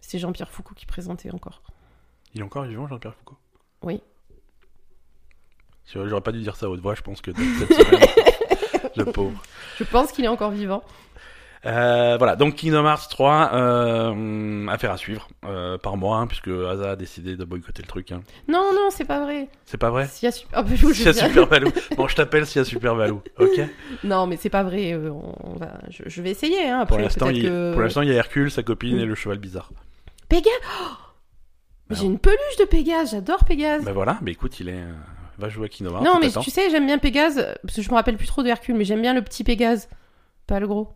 C'est Jean-Pierre Foucault qui présentait encore. Il est encore vivant, Jean-Pierre Foucault? Oui. J'aurais pas dû dire ça à haute voix, je pense que cette semaine. le pauvre. Je pense qu'il est encore vivant. Euh, voilà, donc Kingdom Hearts 3, euh, affaire à suivre euh, par mois, hein, puisque Asa a décidé de boycotter le truc. hein. Non, non, c'est pas vrai. C'est pas vrai S'il y a je y a. Super Baloo. Bon, je t'appelle s'il y a Super Baloo, ok? Non, mais c'est pas vrai. euh, on va... je, je vais essayer. Hein, Pour après, l'instant, peut-être il... que... pour l'instant, il y a Hercule, sa copine et le cheval bizarre. Pégase Oh Mais J'ai une peluche de Pégase, j'adore Pégase. Ben voilà, mais écoute, il est... euh, va jouer à Kingdom Hearts. non, mais tu sais, j'aime bien Pégase, parce que je me rappelle plus trop de Hercule, mais j'aime bien le petit Pégase, pas le gros.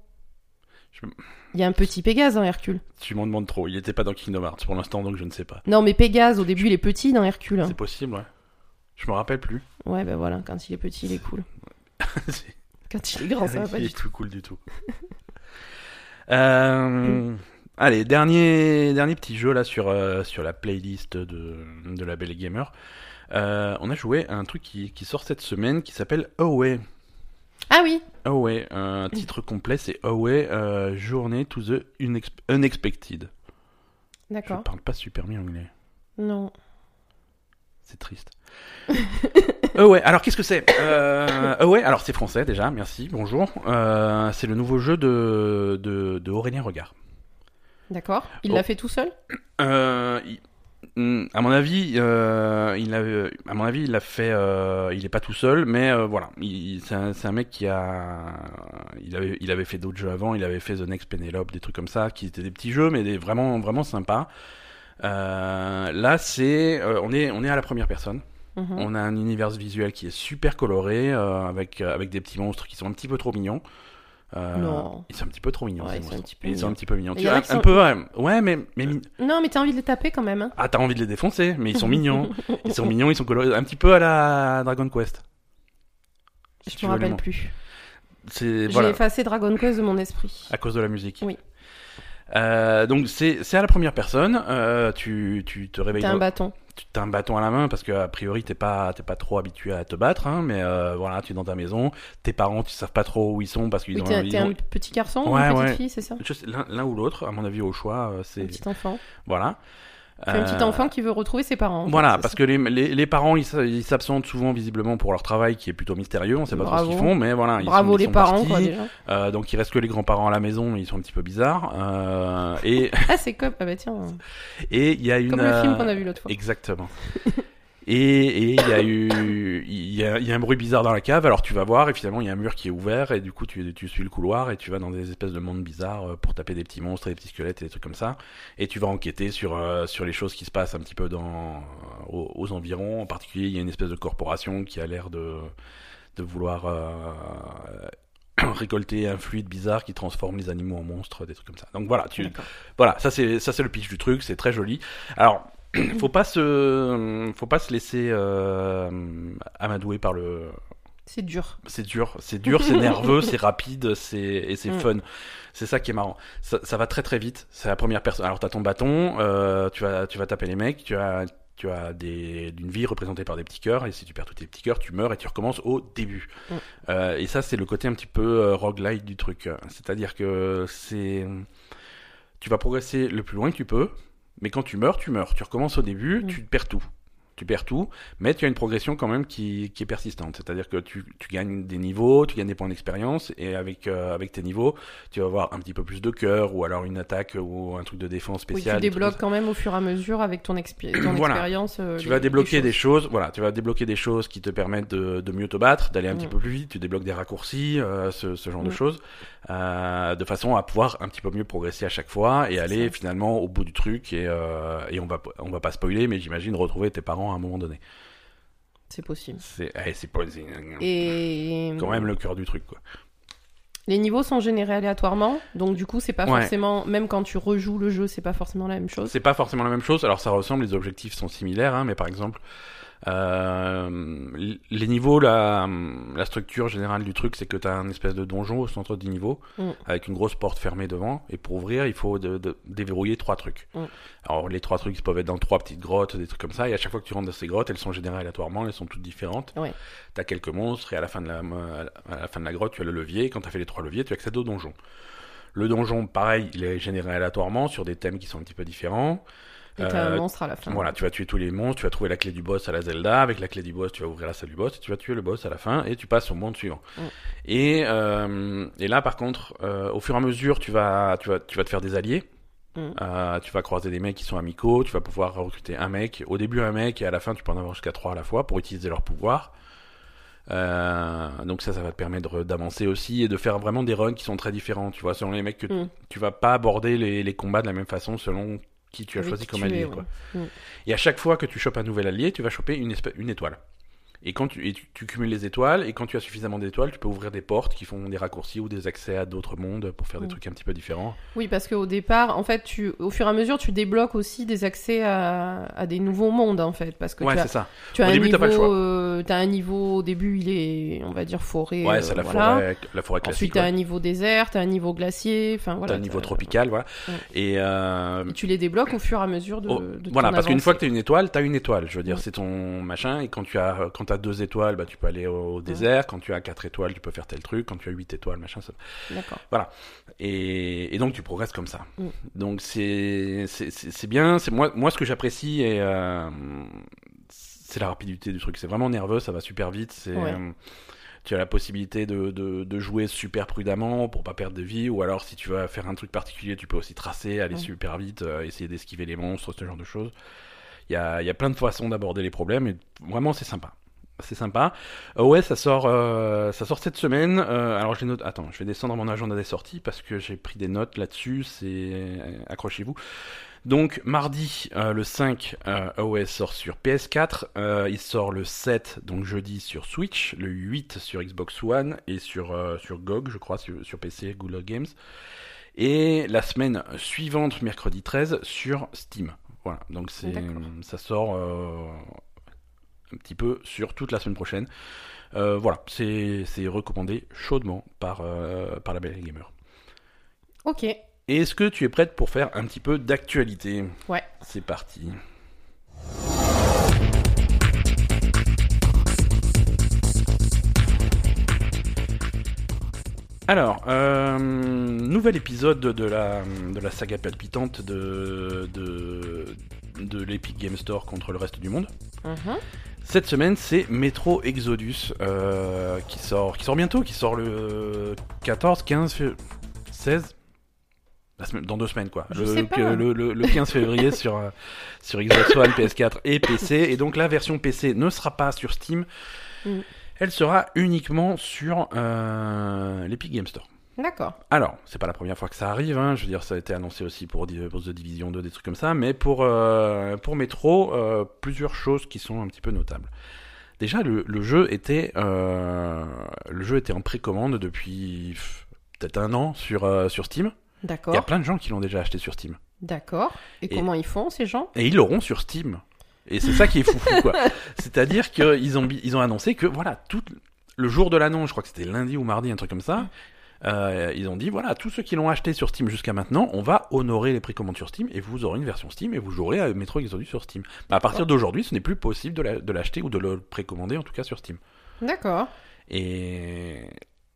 Je- Il y a un petit Pégase dans Hercule. Tu m'en demandes trop. Il était pas dans Kingdom Hearts pour l'instant, donc je ne sais pas. Non, mais Pégase, au début, il est petit dans Hercule. hein. C'est possible, ouais. Je me rappelle plus. Ouais, ben voilà, quand il est petit, il est cool. C'est- Quand il est grand, ça va pas il du est tout. tout cool du tout. Euh, Allez, dernier, dernier petit jeu là sur, euh, sur la playlist de, de la Belle Gamer. Euh, on a joué à un truc qui, qui sort cette semaine qui s'appelle Away. Ah oui Away, un titre complet c'est Away, euh, Journée to the Unex- Unexpected. Je D'accord. parle pas super bien anglais. Non. C'est triste. euh, ouais, alors qu'est-ce que c'est? Euh, euh, Ouais, alors c'est français déjà, merci, bonjour. Euh, c'est le nouveau jeu de, de, de Aurélien Regard. D'accord. Il Oh. l'a fait tout seul? Euh, il- à mon avis, euh, il a, à mon avis, il l'a fait. euh, il est pas tout seul, mais euh, voilà, il- c'est un, mec qui a, il avait, il avait fait d'autres jeux avant. Il avait fait The Next Penelope, des trucs comme ça, qui étaient des petits jeux, mais des vraiment, vraiment sympas. Euh, là, c'est, euh, on est, on est à la première personne. Mhm. On a un univers visuel qui est super coloré, euh, avec, euh, avec des petits monstres qui sont un petit peu trop mignons. Euh, Non. Ils sont un petit peu trop mignons. Ouais, ils sont un petit peu Ils sont un mignons. petit peu mignons. Tu vois, un sont- peu, ouais, ouais, mais, mais mi- Non, mais t'as envie de les taper quand même. Hein ah, t'as envie de les défoncer, mais ils sont mignons. Ils sont mignons, ils sont colorés. Un petit peu à la Dragon Quest. Si Je me rappelle plus. J'ai voilà, effacé Dragon Quest de mon esprit. à cause de la musique. Oui. Euh, donc c'est c'est à la première personne. Euh, tu tu te réveilles. T'as un bâton. tu as un bâton à la main parce que a priori t'es pas t'es pas trop habitué à te battre, hein, mais euh, voilà, tu es dans ta maison. Tes parents, tu savent pas trop où ils sont parce qu'ils Oui, ont. t'es ont- un petit garçon ou une petite ouais. fille, c'est ça l'un ou l'autre, à mon avis, au choix, euh, Un c'est petit enfant. voilà. C'est un petit Euh, enfant qui veut retrouver ses parents. fait, Voilà, parce que les, les, les parents, ils s'absentent souvent visiblement pour leur travail qui est plutôt mystérieux, on sait pas trop ce qu'ils font, mais voilà. Ils Bravo sont, ils les sont parents, quoi, déjà. Euh, donc il reste que les grands-parents à la maison, ils sont un petit peu bizarres. Euh, et Ah, c'est comme. Ah, bah tiens. et il y a une. Comme le film euh, qu'on a vu l'autre fois. Exactement. Et il y a eu il y a, il y a un bruit bizarre dans la cave. Alors tu vas voir et finalement il y a un mur qui est ouvert et du coup tu tu suis le couloir et tu vas dans des espèces de mondes bizarres euh, pour taper des petits monstres et des petits squelettes et des trucs comme ça. Et tu vas enquêter sur euh, sur les choses qui se passent un petit peu dans euh, aux, aux environs. En particulier il y a une espèce de corporation qui a l'air de de vouloir euh, récolter un fluide bizarre qui transforme les animaux en monstres, des trucs comme ça. Donc voilà, tu, voilà, ça c'est ça c'est le pitch du truc, c'est très joli. Alors, faut pas se faut pas se laisser euh, amadouer par le C'est dur. c'est dur, c'est dur, c'est nerveux, c'est rapide, c'est et c'est Mm. fun. C'est ça qui est marrant. Ça, ça va très très vite. C'est la première personne. Alors t'as ton bâton, euh, tu vas tu vas taper les mecs, tu as tu as des d'une vie représentée par des petits cœurs et si tu perds tous tes petits cœurs, tu meurs et tu recommences au début. Mm. Euh, et ça c'est le côté un petit peu euh, roguelite du truc. C'est-à-dire que c'est tu vas progresser le plus loin que tu peux, mais quand tu meurs, tu meurs. Tu recommences au début, Mm. tu perds tout. Tu perds tout, mais tu as une progression quand même qui, qui est persistante. C'est-à-dire que tu, tu gagnes des niveaux, tu gagnes des points d'expérience, et avec, euh, avec tes niveaux, tu vas avoir un petit peu plus de cœur, ou alors une attaque, ou un truc de défense Oui, spécial. tu des trucs débloques quand même au fur et à mesure avec ton, expi- ton Voilà. expérience. euh. Tu les- vas débloquer des choses. choses, voilà, tu vas débloquer des choses qui te permettent de, de mieux te battre, d'aller un Mm. petit peu plus vite, tu débloques des raccourcis, euh, ce, ce genre de Mm. choses, de façon à pouvoir un petit peu mieux progresser à chaque fois et aller ça. finalement au bout du truc et, et on va on va pas spoiler, mais j'imagine retrouver tes parents à un moment donné. C'est possible. C'est eh, c'est pas c'est Et quand même le cœur du truc quoi. les niveaux sont générés aléatoirement, donc du coup c'est pas Ouais. forcément, même quand tu rejoues le jeu, c'est pas forcément la même chose. C'est pas forcément la même chose. Alors ça ressemble, les objectifs sont similaires, hein, mais par exemple, euh, les niveaux, la, la structure générale du truc, c'est que tu as un espèce de donjon au centre du niveau, Mm. avec une grosse porte fermée devant, et pour ouvrir, il faut de- de- déverrouiller trois trucs. Mm. Alors les trois trucs ils peuvent être dans trois petites grottes, des trucs comme ça, et à chaque fois que tu rentres dans ces grottes, elles sont générées aléatoirement, elles sont toutes différentes. Ouais. Tu as quelques monstres, et à la, fin de la, à la fin de la grotte, tu as le levier, et quand tu as fait les trois leviers, tu accèdes au donjon. Le donjon, pareil, il est généré aléatoirement sur des thèmes qui sont un petit peu différents. Et t'as un Euh, monstre à la fin. Voilà, tu vas tuer tous les monstres, tu vas trouver la clé du boss à la Zelda, avec la clé du boss, tu vas ouvrir la salle du boss, et tu vas tuer le boss à la fin, et tu passes au monde suivant. Mm. Et, euh, et là, par contre, euh, au fur et à mesure, tu vas, tu vas, tu vas te faire des alliés. Mm. Euh, tu vas croiser des mecs qui sont amicaux, tu vas pouvoir recruter un mec, au début un mec, et à la fin, tu peux en avoir jusqu'à trois à la fois pour utiliser leur pouvoir. Euh, donc ça, ça va te permettre d'avancer aussi et de faire vraiment des runs qui sont très différents. Tu vois, selon les mecs que Mm. tu vas pas aborder les, les combats de la même façon selon qui tu as choisi comme allié. es, quoi. ouais. Mm. Et à chaque fois que tu chopes un nouvel allié, tu vas choper une, espèce- une étoile. Et quand tu, et tu, tu cumules les étoiles, et quand tu as suffisamment d'étoiles, tu peux ouvrir des portes qui font des raccourcis ou des accès à d'autres mondes pour faire des Mm. trucs un petit peu différents. Oui, parce qu'au départ, en fait, tu, au fur et à mesure, tu débloques aussi des accès à, à des nouveaux mondes, en fait, parce que ouais, tu as, c'est ça. tu as Au un début, niveau, pas le choix. euh, un niveau au début, il est, on va dire forêt. Ouais, euh, c'est la, voilà. forêt, la forêt classique. Ensuite, t'as ouais. un niveau désert, t'as un niveau glacier, enfin voilà. T'as un niveau tropical, voilà. Ouais. Et, euh, Et tu les débloques au fur et à mesure de. Oh, de voilà, ton parce qu'une fois que tu as une étoile, tu as une étoile. Je veux dire, c'est ton machin. Et quand tu as, quand as deux étoiles, bah, tu peux aller au désert. Quand tu as quatre étoiles, tu peux faire tel truc. Quand tu as huit étoiles, machin. Ça... D'accord. Et, et donc, tu progresses comme ça. Mm. Donc, c'est bien. Moi, moi, ce que j'apprécie, et euh, c'est la rapidité du truc. C'est vraiment nerveux, ça va super vite. C'est, Ouais. euh, tu as la possibilité de, de, de jouer super prudemment pour pas perdre de vie, ou alors si tu veux faire un truc particulier, tu peux aussi tracer, aller Ouais. super vite, euh, essayer d'esquiver les monstres, ce genre de choses. Il y a, il y a plein de façons d'aborder les problèmes, et vraiment c'est sympa. C'est sympa. Euh, ouais, ça sort, euh, ça sort cette semaine. Euh, alors j'ai noté. Attends, je vais descendre mon agenda des sorties parce que j'ai pris des notes là-dessus. C'est euh, accrochez-vous. Donc mardi le 5, euh, AOS sort sur PS4, euh, il sort le 7 donc jeudi sur Switch, le 8 sur Xbox One et sur sur GOG je crois sur, sur PC Google Games et la semaine suivante mercredi 13 sur Steam. Voilà, donc c'est ça sort un petit peu sur toute la semaine prochaine. Euh, voilà, c'est recommandé chaudement par euh, par la Belle Gamer. Ok. Est-ce que tu es prête pour faire un petit peu d'actualité? Ouais. C'est parti. Alors, euh, nouvel épisode de la, de la saga palpitante de, de, de l'Epic Game Store contre le reste du monde. Mhm. Cette semaine, c'est Metro Exodus euh, qui sort, qui sort bientôt, qui sort le 14, 15, fév- 16, la semaine- dans deux semaines quoi. Le- le 15 février sur euh, sur Xbox One, PS4 et PC. Et donc la version PC ne sera pas sur Steam. Mm. Elle sera uniquement sur euh, l'Epic Game Store. D'accord. Alors, c'est pas la première fois que ça arrive, hein. je veux dire, ça a été annoncé aussi pour, pour The Division 2, des trucs comme ça, mais pour, euh, pour Metro, euh, plusieurs choses qui sont un petit peu notables. Déjà, le, le jeu était, euh, le jeu était en précommande depuis peut-être un an sur, sur Steam. Il y a D'accord. plein de gens qui l'ont déjà acheté sur Steam. D'accord. Et, Et- comment ils font, ces gens? Et ils l'auront sur Steam. Et c'est ça qui est foufou, quoi. C'est-à-dire qu'ils ont, ils ont annoncé que, voilà, tout le jour de l'annonce, je crois que c'était lundi ou mardi, un truc comme ça, euh, ils ont dit, voilà, tous ceux qui l'ont acheté sur Steam jusqu'à maintenant, on va honorer les précommandes sur Steam et vous aurez une version Steam et vous jouerez à Metro Exodus sur Steam. Mais à partir d'aujourd'hui, ce n'est plus possible de la- de l'acheter ou de le précommander, en tout cas sur Steam. D'accord. Et,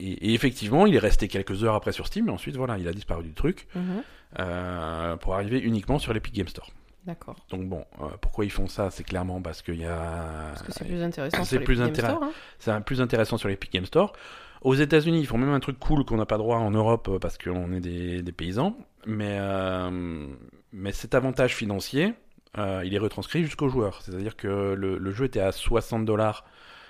et, et effectivement, il est resté quelques heures après sur Steam, mais ensuite, voilà, il a disparu du truc Mhm. euh, pour arriver uniquement sur l'Epic Game Store. D'accord. Donc bon, euh, pourquoi ils font ça C'est clairement parce qu'il y a... Parce que c'est plus intéressant c'est plus. Store, hein. Plus intéressant sur l'Epic Game Store. Aux États-Unis, ils font même un truc cool qu'on n'a pas droit en Europe euh, parce qu'on est des, des paysans. Mais, euh, mais cet avantage financier, euh, il est retranscrit jusqu'aux joueurs. C'est-à-dire que le, le jeu était à 60 dollars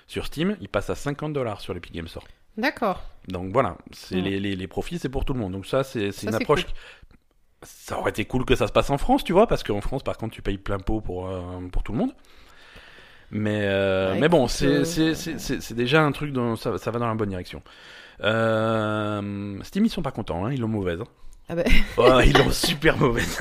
sur Steam, il passe à 50 dollars sur l'Epic Game Store. D'accord. Donc voilà, c'est Ouais. les, les, les profits, c'est pour tout le monde. Donc ça, c'est une approche. Ça aurait été cool que ça se passe en France, tu vois, parce qu'en France, par contre, tu payes plein pot pour, euh, pour tout le monde. Mais, euh, Ouais, mais bon, c'est euh, c'est- c'est- c'est- c'est déjà un truc dont ça, ça va dans la bonne direction. Euh, Steam, ils sont pas contents, hein, ils l'ont mauvaise. hein. Ah bah, Oh, ils l'ont super mauvaise.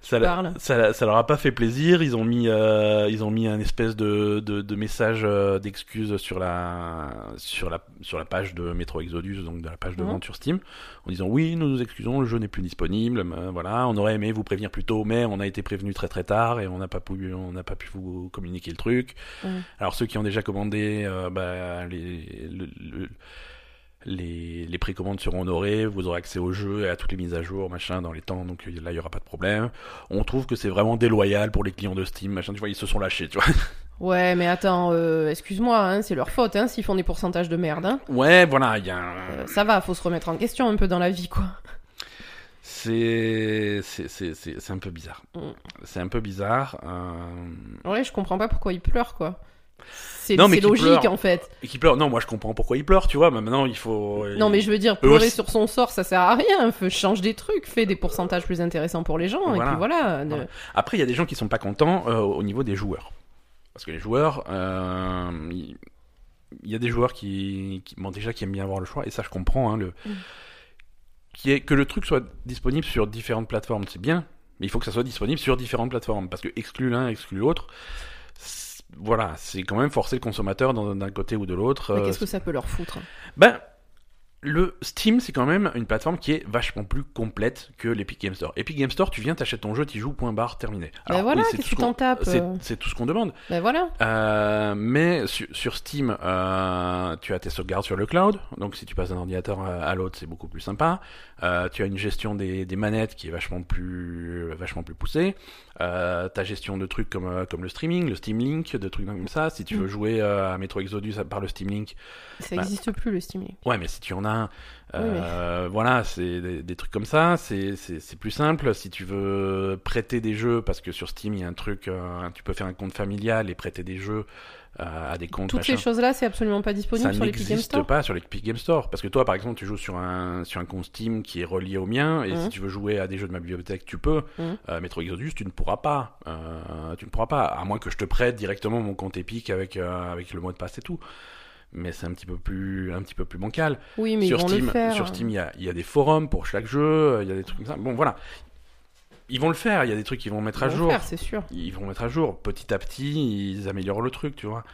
Ça, la- parle. ça, ça leur a pas fait plaisir. Ils ont mis, euh, ils ont mis un espèce de, de, de message euh, d'excuse sur la, sur la, sur la page de Metro Exodus, donc de la page de Mhm. vente sur Steam, en disant oui, nous nous excusons, le jeu n'est plus disponible. euh, voilà, on aurait aimé vous prévenir plus tôt, mais on a été prévenu très très tard et on n'a pas pu, on n'a pas pu vous communiquer le truc. Alors ceux qui ont déjà commandé, euh, bah, les, le- le- les, les précommandes seront honorées, vous aurez accès au jeu et à toutes les mises à jour, machin, dans les temps, donc euh, là, il y aura pas de problème. On trouve que c'est vraiment déloyal pour les clients de Steam, machin, tu vois, ils se sont lâchés, tu vois. Ouais, mais attends, euh, excuse-moi, hein, c'est leur faute hein, s'ils font des pourcentages de merde. Hein. Ouais, voilà, il y a un... Euh, ça va, faut se remettre en question un peu dans la vie, quoi. C'est... C'est c'est- c'est- c'est un peu bizarre. Mm. C'est un peu bizarre. euh, Ouais, je comprends pas pourquoi ils pleurent, quoi. C'est logique, en fait. Et qui pleure. Non, moi je comprends pourquoi il pleure, tu vois, mais maintenant il faut... Non, mais je veux dire, pleurer aussi. sur son sort, ça sert à rien. Faut change des trucs, fais des pourcentages plus intéressants pour les gens, et puis voilà. Après, il y a des gens qui sont pas contents euh, au niveau des joueurs. Parce que les joueurs, euh, il il y, a des joueurs qui, qui bon, déjà qui aiment bien avoir le choix, et ça je comprends. Hein, le, Mm. qui est, que le truc soit disponible sur différentes plateformes, c'est bien, mais il faut que ça soit disponible sur différentes plateformes. Parce que exclu l'un, exclu l'autre, voilà, c'est quand même forcer le consommateur d'un côté ou de l'autre. Mais euh, qu'est-ce que ça peut leur foutre ben, le Steam, c'est quand même une plateforme qui est vachement plus complète que l'Epic Game Store. Epic Game Store, tu viens, t'achètes ton jeu, tu joues, point barre, terminé. Ben voilà, qu'est-ce que t'en tapes, c'est- euh. C'est tout ce qu'on demande. Ben voilà. Euh, mais sur, sur Steam, euh, tu as tes sauvegardes sur le cloud. Donc si tu passes d'un ordinateur à, à l'autre, c'est beaucoup plus sympa. Euh, tu as une gestion des, des manettes qui est vachement plus, vachement plus poussée. Euh, ta gestion de trucs comme, euh, comme le streaming, le Steam Link, de trucs comme ça. Si tu veux Mm. jouer euh, à Metro Exodus par le Steam Link, Ça Bah. n'existe plus le Steam Link. Ouais, mais si tu en as un, Oui, mais- euh, voilà, c'est des, des trucs comme ça, c'est c'est- c'est plus simple. Si tu veux prêter des jeux, parce que sur Steam, il y a un truc, euh, tu peux faire un compte familial et prêter des jeux à des comptes, Toutes machin. ces choses-là, c'est absolument pas disponible Ça sur l'Epic Game n'existe Store. pas sur l'Epic Game Store. Parce que toi, par exemple, tu joues sur un, sur un compte Steam qui est relié au mien, et Mhm. si tu veux jouer à des jeux de ma bibliothèque, tu peux. Mhm. Euh, Metro Exodus, tu ne pourras pas. Euh, tu ne pourras pas, à moins que je te prête directement mon compte Epic avec, euh, avec le mot de passe et tout. Mais c'est un petit peu plus, un petit peu plus bancal Oui, mais sur Steam, le faire. sur Steam, il y a, il y a des forums pour chaque jeu, il y a des trucs comme ça. Bon, voilà. Ils vont le faire, il y a des trucs qu'ils vont mettre Ils à vont jour. faire, c'est sûr. Ils vont mettre à jour. Petit à petit, ils améliorent le truc, tu vois.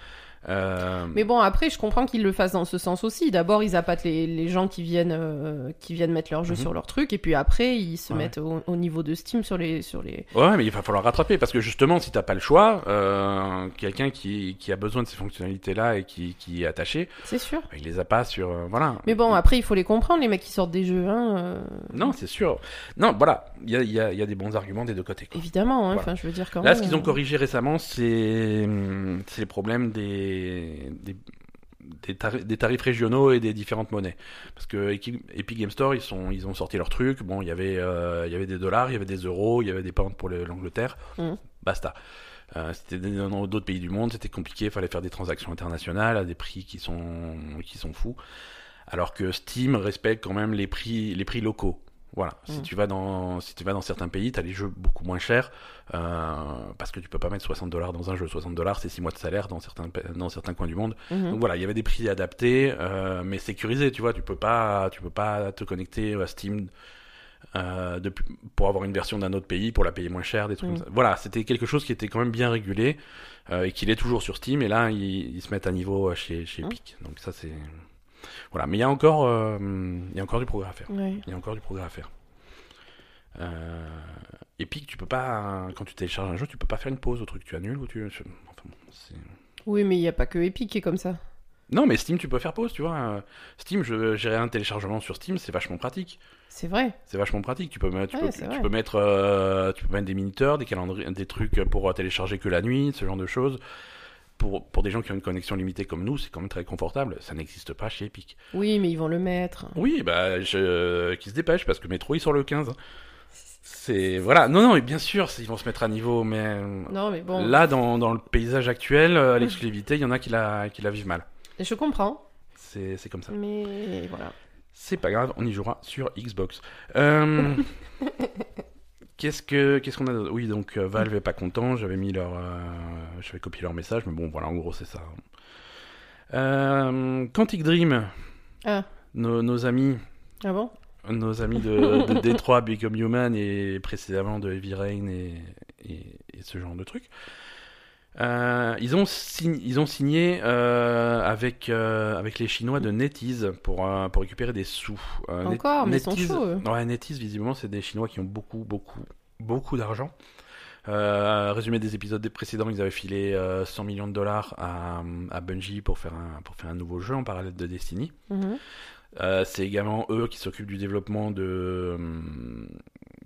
Euh, Mais bon, après, je comprends qu'ils le fassent dans ce sens aussi. D'abord, ils appâtent les, les gens qui viennent, euh, qui viennent mettre leur jeu Mhm. sur leur truc, et puis après, ils se Ouais. mettent au, au niveau de Steam sur les, sur les. Ouais, mais il va falloir rattraper parce que justement, si t'as pas le choix, euh, quelqu'un qui, qui a besoin de ces fonctionnalités-là et qui, qui est attaché, C'est sûr. bah, il les a pas sur. voilà. Mais bon, après, il faut les comprendre, les mecs qui sortent des jeux, hein. Non, c'est sûr. Non, voilà. Il y a, y, a, y a des bons arguments des deux côtés. quoi. Évidemment, hein. Voilà. Je veux dire quand Là, même. ce qu'ils ont corrigé récemment, c'est hum, c'est les problèmes des, des, des, tari- des tarifs régionaux et des différentes monnaies. Parce que Epi- Epic Game Store, ils, sont, ils ont sorti leur truc. Bon, il y avait, euh, il y avait des dollars, il y avait des euros, il y avait des pounds pour le- l'Angleterre. Mhm. Basta. Euh, c'était dans d'autres pays du monde, c'était compliqué, il fallait faire des transactions internationales à des prix qui sont, qui sont fous. Alors que Steam respecte quand même les prix, les prix locaux. Voilà. Si Mm. tu vas dans, si tu vas dans certains pays, tu as les jeux beaucoup moins chers euh, parce que tu peux pas mettre 60 dollars dans un jeu. 60 dollars, c'est 6 mois de salaire dans certains, dans certains coins du monde. mhm. Donc voilà, il y avait des prix adaptés, euh, mais sécurisés. Tu vois, tu peux pas, tu peux pas te connecter à Steam euh, pour avoir une version d'un autre pays pour la payer moins cher, des trucs Mm. comme ça. Voilà, c'était quelque chose qui était quand même bien régulé euh, et qu'il est toujours sur Steam. Et là, ils, ils se mettent à niveau chez, chez Mm. Epic. Donc ça, c'est voilà. Mais il y a encore, euh, il y a encore du progrès à faire. Ouais. Il y a encore du progrès à faire. Euh, Epic, tu peux pas, quand tu télécharges un jeu, tu peux pas faire une pause au truc, tu annules ou tu. Enfin, bon, c'est- Oui, mais il n'y a pas que Epic qui est comme ça. non, mais Steam, tu peux faire pause, tu vois. Euh, Steam, je, gérer un téléchargement sur Steam, c'est vachement pratique. C'est vrai. C'est vachement pratique. Tu peux, mettre- tu Ouais, peux, c'est tu peux mettre, euh, tu peux mettre des minuteurs, des calendriers, des trucs pour télécharger que la nuit, ce genre de choses. Pour, pour des gens qui ont une connexion limitée comme nous, c'est quand même très confortable. Ça n'existe pas chez Epic. Oui, mais ils vont le mettre. Oui, bah, je... qui se dépêche parce que Metro il sort le 15. C'est voilà. Non, non, mais bien sûr, ils vont se mettre à niveau, mais Non, mais bon. là, dans, dans le paysage actuel, euh, à l'exclusivité, il y en a qui la, qui la vivent mal. Je comprends. C'est c'est comme ça. Mais voilà. C'est pas grave, on y jouera sur Xbox. Euh, Qu'est-ce que qu'est-ce qu'on a d'autre? Oui, donc euh, Valve est pas content. J'avais mis leur, euh, j'avais copié leur message, mais bon, voilà, en gros, c'est ça. Euh, Quantic Dream, Ah, nos, nos amis, ah bon? Nos amis de, de Détroit, Become Human et précédemment de Heavy Rain et, et, et ce genre de trucs. Euh, ils, ont signé, ils ont signé euh, avec, euh, avec les Chinois de NetEase pour, euh, pour récupérer des sous. Net- Encore, mais ils sont NetEase- chauds. Ouais, NetEase, visiblement, c'est des Chinois qui ont beaucoup, beaucoup, beaucoup d'argent. Résumé des épisodes précédents, ils avaient filé euh, 100 millions de dollars à, à Bungie pour faire, un, pour faire un nouveau jeu en parallèle de Destiny. Mhm. C'est également eux qui s'occupent du développement de,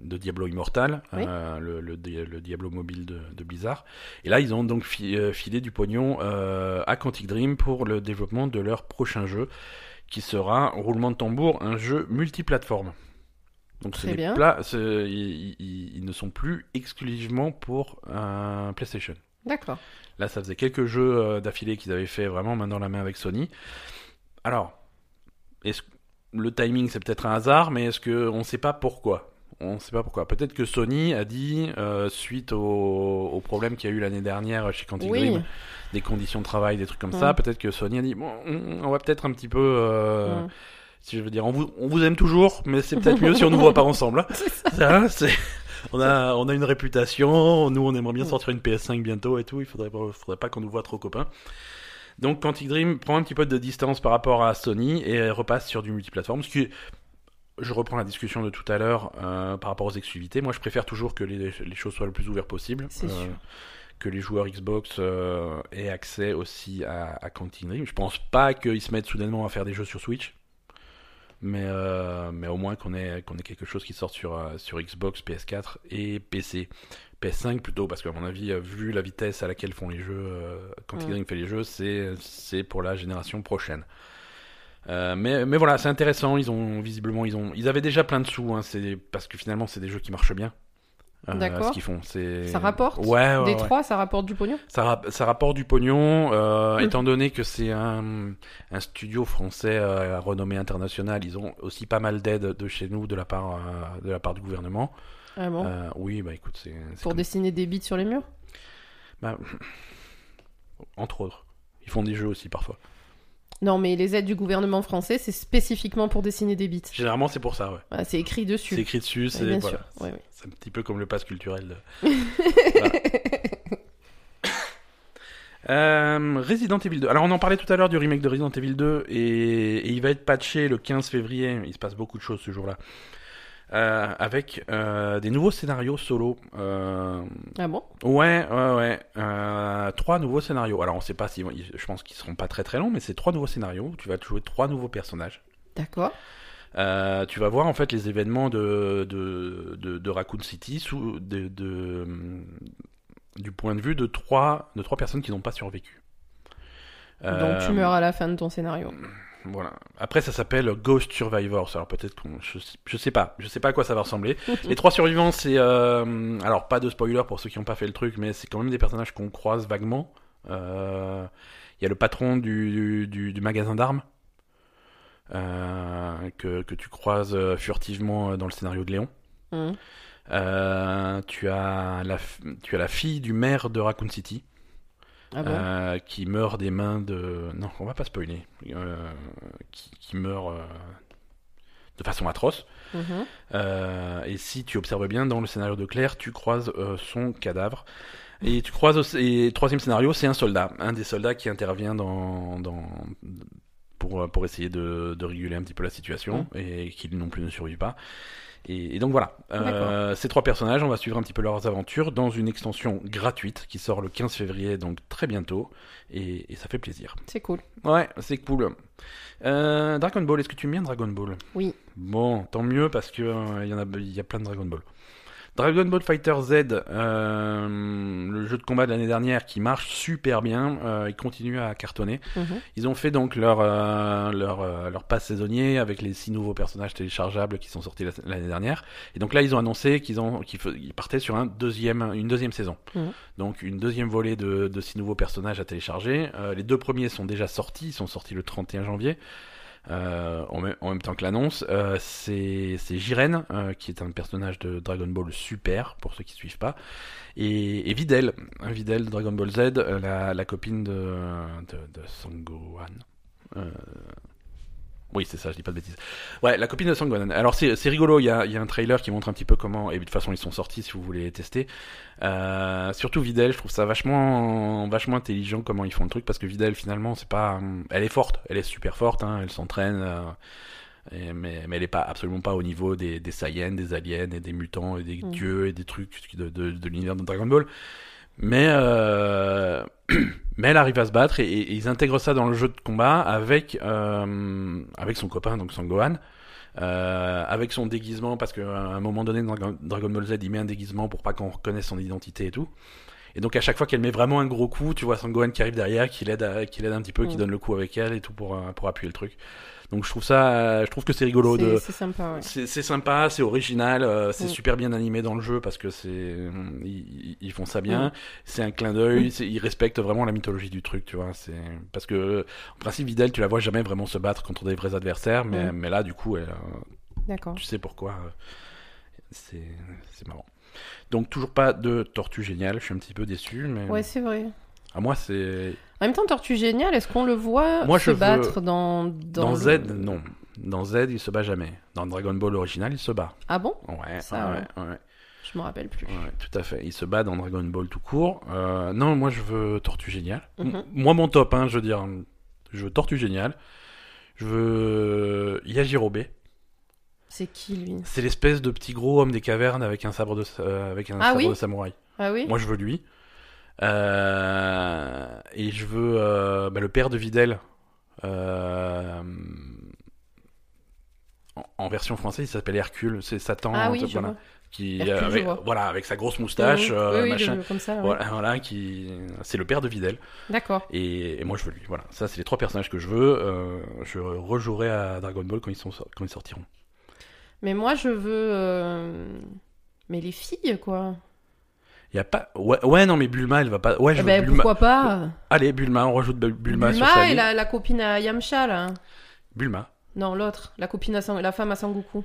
de Diablo Immortal, Oui. euh, le, le, di- le Diablo mobile de, de Blizzard. Et là, ils ont donc fi- euh, filé du pognon euh, à Quantic Dream pour le développement de leur prochain jeu, qui sera, roulement de tambour, un jeu multiplateforme. Donc ce bien. ce- ils, ils- ils ne sont plus exclusivement pour euh, PlayStation. D'accord. Là, ça faisait quelques jeux d'affilée qu'ils avaient fait vraiment main dans la main avec Sony. Alors, est-ce le timing c'est peut-être un hasard, mais est-ce que on sait pas pourquoi? On sait pas pourquoi. Peut-être que Sony a dit euh, suite au, au problème qu'il y a eu l'année dernière chez Quantic Oui. Dream, des conditions de travail, des trucs comme Mm. ça. Peut-être que Sony a dit bon, on on va peut-être un petit peu. euh. Si je veux dire, on vous, on vous aime toujours, mais c'est peut-être mieux si on nous voit pas ensemble. Ça. C'est- on a, on a une réputation. Nous, on aimerait bien sortir une PS5 bientôt et tout. Il faudrait, faudrait pas qu'on nous voit trop copains. Donc Quantic Dream prend un petit peu de distance par rapport à Sony et repasse sur du multiplateforme, ce qui est- je reprends la discussion de tout à l'heure euh, par rapport aux exclusivités. Moi, je préfère toujours que les, les choses soient le plus ouvertes possible. Sûr. Que les joueurs Xbox euh, aient accès aussi à, à Quantic Dream. Je pense pas qu'ils se mettent soudainement à faire des jeux sur Switch. Mais, euh, mais au moins qu'on ait, qu'on ait quelque chose qui sorte sur, euh, sur Xbox, PS4 et PC. PS5 plutôt, parce qu'à mon avis, euh, vu la vitesse à laquelle font les jeux, euh, Quantic. Dream fait les jeux, c'est, c'est pour la génération prochaine. Euh, mais, mais voilà, c'est intéressant. Ils ont visiblement, ils ont, ils avaient déjà plein de sous, hein, c'est parce que finalement, c'est des jeux qui marchent bien. Euh, D'accord. Ce qu'ils font, c'est. Ça rapporte Ouais, ouais, Des ouais. trois, ça rapporte du pognon Ça, rap- ça rapporte du pognon, euh, Mm. étant donné que c'est un, un studio français à renommée internationale. Ils ont aussi pas mal d'aide de chez nous de la part, de la part du gouvernement. Ah bon oui, bah écoute, c'est. c'est Pour comme- dessiner des bits sur les murs bah, entre autres. Ils font des jeux aussi parfois. Non, mais les aides du gouvernement français, c'est spécifiquement pour dessiner des bits. Généralement, c'est pour ça, ouais. C'est écrit dessus. C'est écrit dessus, c'est voilà. Ouais, ouais. C'est un petit peu comme le pass culturel. Euh, Resident Evil 2. Alors on en parlait tout à l'heure du remake de Resident Evil 2 et, et il va être patché le 15 février. Il se passe beaucoup de choses ce jour-là. Euh, avec euh, des nouveaux scénarios solo. Euh, Ah bon? Ouais, ouais, ouais. Trois nouveaux scénarios. Alors on sait pas si je pense qu'ils seront pas très très longs, mais c'est trois nouveaux scénarios. Tu vas jouer trois nouveaux personnages. D'accord. Euh, tu vas voir en fait les événements de, de, de, de Raccoon City sous de, de, du point de vue de trois, de trois personnes qui n'ont pas survécu. Donc tu meurs à la fin de ton scénario. Voilà. Après, ça s'appelle Ghost Survivors. Alors peut-être qu'on, je, je sais pas, je sais pas à quoi ça va ressembler. Les trois survivants, c'est euh, alors pas de spoiler pour ceux qui n'ont pas fait le truc, mais c'est quand même des personnages qu'on croise vaguement. Euh, Il y a le patron du, du, du magasin d'armes euh, que, que tu croises furtivement dans le scénario de Léon. Euh, tu as la tu as la fille du maire de Raccoon City Ah bon euh, qui meurt des mains de non on va pas spoiler euh, qui, qui meurt euh, de façon atroce Mhm. et si tu observes bien dans le scénario de Claire, tu croises son cadavre. Et tu croises aussi, et troisième scénario, c'est un soldat, un des soldats qui intervient dans, dans pour, pour essayer de, de réguler un petit peu la situation et qui non plus ne survit pas. Et, et donc voilà, Euh, ces trois personnages, on va suivre un petit peu leurs aventures dans une extension gratuite qui sort le 15 février, donc très bientôt, et, et ça fait plaisir. C'est cool. Ouais, c'est cool. Euh, Dragon Ball, est-ce que tu aimes bien Dragon Ball? Oui. Bon, tant mieux parce que euh, il y en a, il y a plein de Dragon Ball. Dragon Ball Fighter Z, euh, le jeu de combat de l'année dernière qui marche super bien, euh, il continue à cartonner. Mhm. Ils ont fait donc leur euh, leur euh, leur pass saisonnier avec les six nouveaux personnages téléchargeables qui sont sortis la- l'année dernière. Et donc là, ils ont annoncé qu'ils ils partaient sur un deuxième une deuxième saison. Mhm. Donc une deuxième volée de, de six nouveaux personnages à télécharger. Les deux premiers sont déjà sortis, ils sont sortis le 31 janvier. Euh, en, même, temps que l'annonce, euh, c'est Jiren, euh, qui est un personnage de Dragon Ball super, pour ceux qui suivent pas, et, et Videl, Videl de Dragon Ball Z, la, copine de, de, de. Oui, c'est ça, je dis pas de bêtises. Ouais, la copine de Sangohan. Alors c'est c'est rigolo, il y a, il y a un trailer qui montre un petit peu comment, et de toute façon ils sont sortis si vous voulez les tester. Euh, surtout Videl, je trouve ça vachement, vachement intelligent comment ils font le truc parce que Videl finalement c'est pas, hum, elle est forte, elle est super forte, hein, elle s'entraîne, euh, et- mais, mais elle est pas absolument pas au niveau des, des Saiyans, des aliens et des mutants et des Mhm. dieux et des trucs de, de, de l'univers de Dragon Ball. Mais euh, mais elle arrive à se battre et, et ils intègrent ça dans le jeu de combat avec euh, avec son copain donc Sangohan. Euh, avec son déguisement parce qu'à un moment donné dans Dragon- Ball Z il met un déguisement pour pas qu'on reconnaisse son identité et tout et donc à chaque fois qu'elle met vraiment un gros coup tu vois Sangohan qui arrive derrière qui l'aide qui l'aide un petit peu qui Mm. donne le coup avec elle et tout pour euh, pour appuyer le truc donc je trouve ça euh, je trouve que c'est rigolo de C'est sympa, ouais. c'est sympa, c'est original, euh, c'est Mm. super bien animé dans le jeu parce que c'est ils, ils font ça bien. Mm. C'est un clin d'œil, Mm. ils respectent vraiment la mythologie du truc, tu vois. C'est parce que en principe Videl, tu la vois jamais vraiment se battre contre des vrais adversaires, mais Mm. mais là du coup, elle, tu sais pourquoi. euh, C'est c'est marrant. Donc toujours pas de tortue géniale, je suis un petit peu déçu, mais Ouais, c'est vrai. à moi c'est En même temps, Tortue Génial, est-ce qu'on le voit Moi, se je veux- battre dans, dans, dans, le- Z non. Dans Z, il se bat jamais. Dans Dragon Ball original, il se bat. Ah bon? Ouais, Ça, ouais, ouais. Je me rappelle plus. Ouais, tout à fait. Il se bat dans Dragon Ball tout court. Euh, non, moi je veux Tortue Géniale. Mhm. Moi mon top, hein, je veux dire, je veux Tortue Géniale. Je veux Yajirobe. C'est qui lui? C'est l'espèce de petit gros homme des cavernes avec un sabre de, euh, avec un Ah sabre oui? de samouraï. Ah oui? Moi je veux lui. Euh, et je veux euh, bah, le père de Videl. Euh, en, en version française, il s'appelle Hercule. C'est Satan. Ah oui, voilà, qui Hercule, avec, voilà avec sa grosse moustache, oui, oui, machin. le- comme ça. ouais. Voilà, voilà, qui c'est le père de Videl D'accord. et, et moi je veux lui. Voilà, ça c'est les trois personnages que je veux. Je rejouerai à Dragon Ball quand ils sont quand ils sortiront. Mais moi, je veux. Mais les filles, quoi. Il y a pas ouais, ouais non mais Bulma elle va pas ouais je Eh ben, Bulma. pourquoi pas Allez Bulma on rajoute Bu- Bulma, sur Bulma sa et la, la copine à Yamcha, là. Bulma. Non, l'autre. La copine à Sang- la femme à Sangoku.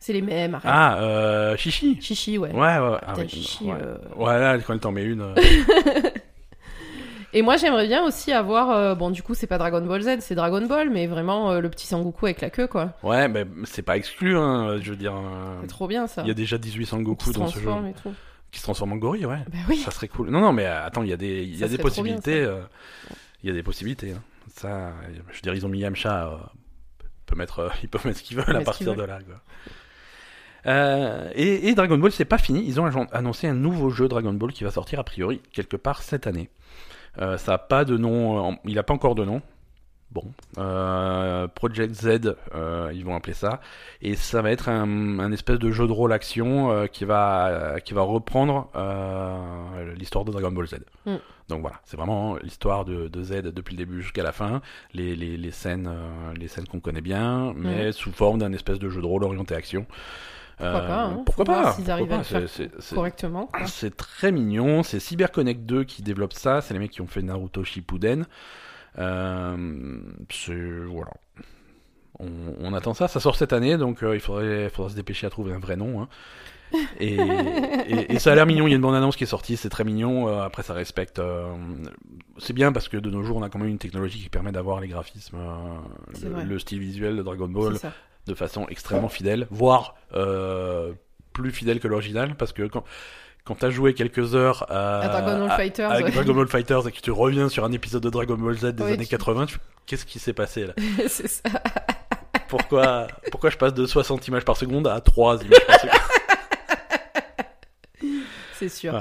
C'est les mêmes, arrête. Ah euh, Chichi. Chichi, ouais. Ouais ouais. ouais. Ah, Putain, oui, Chichi, ouais. euh, Ouais, là quand elle t'en met une. euh, Et moi, j'aimerais bien aussi avoir. euh, Bon, du coup, c'est pas Dragon Ball Z, c'est Dragon Ball, mais vraiment euh, le petit Sangoku avec la queue, quoi. ouais mais c'est pas exclu hein. Je veux dire. C'est trop bien, ça. Il y a déjà 18 Qui Sangoku dans ce jeu et tout. Qui se transforme en gorille ouais. Bah oui. Ça serait cool. Non, non, mais euh, attends, il y a des, il y a des bien, possibilités. euh, Il y a des possibilités. hein. Ça, je veux dire, ils ont mis Yamcha. euh, ils peuvent mettre, ils peuvent mettre ce qu'ils veulent à partir de là. quoi. Euh, et, et Dragon Ball, c'est pas fini. Ils ont annoncé un nouveau jeu Dragon Ball qui va sortir a priori quelque part cette année. Euh, ça a pas de nom. euh, il a pas encore de nom. Bon, euh, Project Z, euh, ils vont appeler ça, et ça va être un, un espèce de jeu de rôle action euh, qui va euh, qui va reprendre euh, l'histoire de Dragon Ball Z. Mm. Donc voilà, c'est vraiment l'histoire de, de Z depuis le début jusqu'à la fin, les, les, les scènes euh, les scènes qu'on connaît bien, mais sous forme d'un espèce de jeu de rôle orienté action. Pourquoi pas, hein. Pourquoi pas s'ils arrivent à le faire Correctement. c'est très mignon, c'est CyberConnect 2 qui développe ça, c'est les mecs qui ont fait Naruto Shippuden. Euh, voilà. On, on attend ça, ça sort cette année, donc euh, il faudrait, faudrait se dépêcher à trouver un vrai nom. hein. Et, et, et ça a l'air mignon, il y a une bande annonce qui est sortie, c'est très mignon, euh, après ça respecte... euh, c'est bien parce que de nos jours on a quand même une technologie qui permet d'avoir les graphismes, le, le style visuel de Dragon Ball de façon extrêmement fidèle, voire plus fidèle que l'original, parce que quand, quand t'as joué quelques heures à, À Dragon Ball Fighters. avec ouais. Dragon Ball Fighters et que tu reviens sur un épisode de Dragon Ball Z des années tu- 80, tu fais, qu'est-ce qui s'est passé là c'est ça. pourquoi, pourquoi je passe de 60 images par seconde à 3 images par seconde C'est sûr.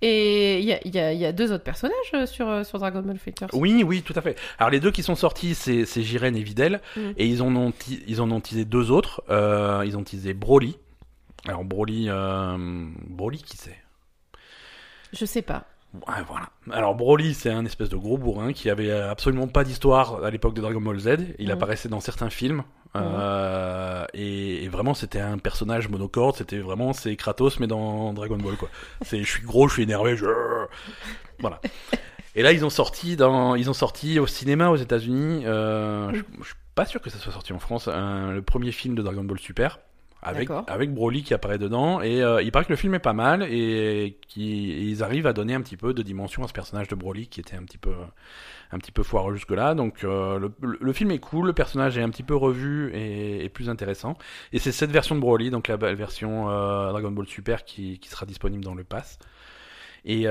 Et il y a, il y a- il y a deux autres personnages euh, sur, euh, sur Dragon Ball Fighters. Oui, oui, tout à fait. Alors les deux qui sont sortis, c'est Jiren et Videl, Mm. et ils en ont ils en ont teasé deux autres. Euh, ils ont teasé Broly. Alors Broly, euh, Broly qui c'est? Je sais pas. Ouais, voilà. Alors Broly, c'est un espèce de gros bourrin qui avait absolument pas d'histoire à l'époque de Dragon Ball Z. Il Mhm. apparaissait dans certains films. Euh, et, et vraiment, c'était un personnage monocorde. C'était vraiment, c'est Kratos, mais dans Dragon Ball, quoi. C'est, je suis gros, je suis énervé, je... Voilà. Et là, ils ont sorti dans, ils ont sorti au cinéma aux États-Unis. Euh, je, je suis pas sûr que ça soit sorti en France. un- le premier film de Dragon Ball Super. Avec, Broly qui apparaît dedans. Et euh, il paraît que le film est pas mal et qu'ils arrivent à donner un petit peu de dimension à ce personnage de Broly qui était un petit peu un petit peu foireux jusque là donc euh, le, film est cool le personnage est un petit peu revu et, et plus intéressant. Et c'est cette version de Broly donc la, la version euh, Dragon Ball Super qui, qui sera disponible dans le pass. Et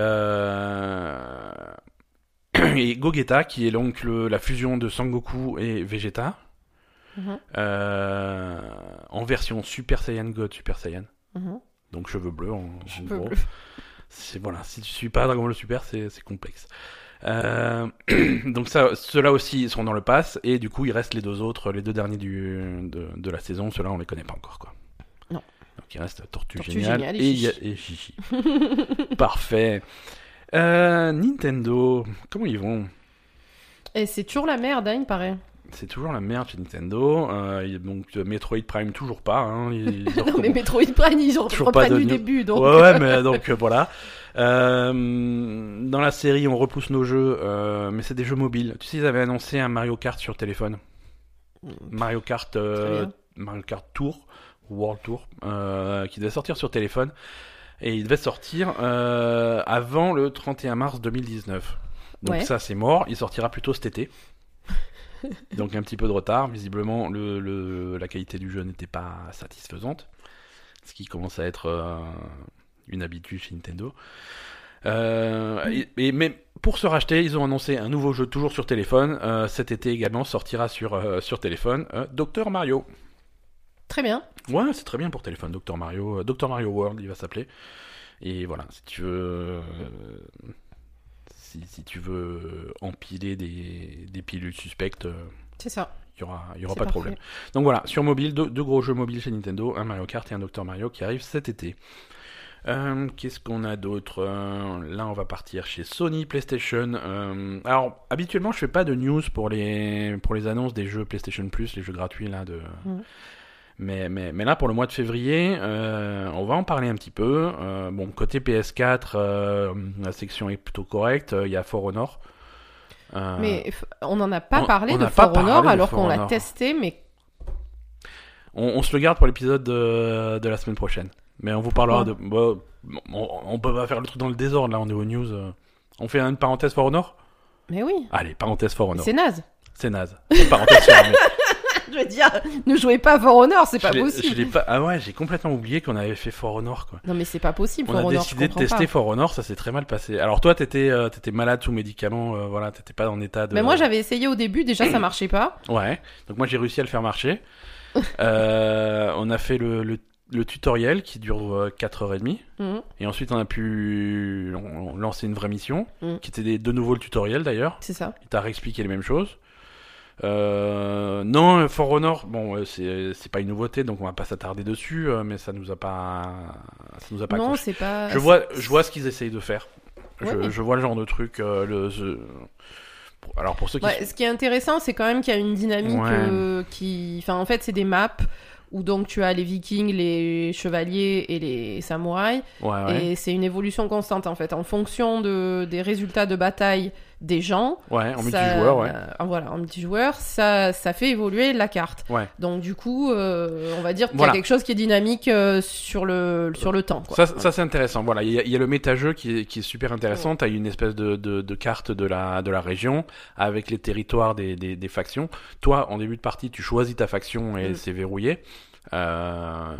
et Gogeta qui est donc le- la fusion de Sangoku et Vegeta Mhm, euh, en version Super Saiyan God, Super Saiyan. mhm. Donc cheveux bleus en, en Cheveux gros. bleus. C'est voilà, si tu suis pas Dragon Ball Super, c'est complexe. Euh, donc ça, ceux-là aussi sont dans le pass et du coup il reste les deux autres, les deux derniers du, de, de la saison. Ceux-là on les connaît pas encore quoi. Non. Donc il reste Tortue, Tortue Géniale, et Chichi. Parfait. Euh, Nintendo, comment ils vont? Et c'est toujours la merde, hein, il paraît. C'est toujours la merde chez Nintendo. Euh, donc euh, Metroid Prime toujours pas. Hein. Ils, ils ont Non, mais Metroid Prime, ils ont Toujours pas du début, donc. Ouais, ouais, mais donc euh, voilà. Euh, dans la série, on repousse nos jeux, euh, mais c'est des jeux mobiles. Tu sais, ils avaient annoncé un Mario Kart sur téléphone. Mario Kart. Mario Kart Tour, World Tour, qui devait sortir sur téléphone. Et il devait sortir avant le 31 mars 2019. Donc Ouais. ça, c'est mort. Il sortira plutôt cet été. Donc un petit peu de retard. Visiblement, le, le- la qualité du jeu n'était pas satisfaisante. Ce qui commence à être euh, une habitude chez Nintendo. Euh, et, et- mais pour se racheter, ils ont annoncé un nouveau jeu toujours sur téléphone. Euh, cet été également sortira sur, sur téléphone. Dr Mario. Très bien. Ouais, c'est très bien pour téléphone. Dr Mario, Dr Mario World, il va s'appeler. Et voilà, si tu veux, si, si tu veux empiler des, des pilules suspectes, euh, C'est ça. il y aura, il y aura pas de problème. Donc voilà, sur mobile, deux, deux gros jeux mobiles chez Nintendo, un Mario Kart et un Dr Mario qui arrivent cet été. Euh, Qu'est-ce qu'on a d'autre Euh, Là, on va partir chez Sony PlayStation. Euh, alors, habituellement, je fais pas de news pour les pour les annonces des jeux PlayStation Plus, les jeux gratuits là de. Mais, mais, mais là, pour le mois de février, euh, on va en parler un petit peu. Euh, bon, côté PS4, euh, la section est plutôt correcte. Il y a For Honor. Euh, Mais on n'en a pas on- parlé on de For Honor parlé alors qu'on l'a testé, mais On, on se le garde pour l'épisode de, de la semaine prochaine. Mais on vous parlera de. Bah, on, on peut pas faire le truc dans le désordre, là, on est aux news. euh. On fait une parenthèse For Honor? Mais oui, Allez, parenthèse For Honor. c'est naze. C'est naze. parenthèse fermée. Je veux dire, ne jouez pas For Honor, c'est pas possible. je l'ai pas... Ah ouais, j'ai complètement oublié qu'on avait fait For Honor, quoi. Non mais c'est pas possible, On For a Honor, décidé de tester pas. For Honor, ça s'est très mal passé. Alors toi, t'étais euh, malade sous médicaments, euh, voilà, t'étais pas en état de. Mais moi j'avais essayé au début, déjà ça marchait pas. Ouais. Donc moi j'ai réussi à le faire marcher. Euh, on a fait le, le, le tutoriel qui dure euh, 4h30. Mhm, Et ensuite on a pu lancer une vraie mission, Mm. qui était de nouveau le tutoriel d'ailleurs. C'est ça. Il t'a réexpliqué les mêmes choses. Euh, non, For Honor, bon, c'est pas une nouveauté, donc on va pas s'attarder dessus, euh, mais ça nous a pas, ça nous a pas Non, c'est pas. Je vois, je vois ce qu'ils essayent de faire. Je, vois le genre de truc. euh, le, ce- Alors pour ceux qui, Ouais, ce qui est intéressant, c'est quand même qu'il y a une dynamique Ouais. euh, qui. Enfin, en fait, c'est des maps où donc tu as les vikings, les chevaliers et les samouraïs. Et c'est une évolution constante en fait. En fonction de, des résultats de bataille des gens. ouais, en multijoueur, ouais. euh, voilà, en multijoueur, ça, ça fait évoluer la carte. Ouais. Donc du coup, euh, on va dire qu'il Voilà. y a quelque chose qui est dynamique euh, sur, le, sur le temps. Quoi. Ça, ça c'est intéressant. Voilà, il y, a- il y a le méta-jeu qui est, qui est super intéressant. T'as une espèce de, de, de carte de la, de la région avec les territoires des, des, des factions. Toi, en début de partie, tu choisis ta faction et Mm. c'est verrouillé. Euh,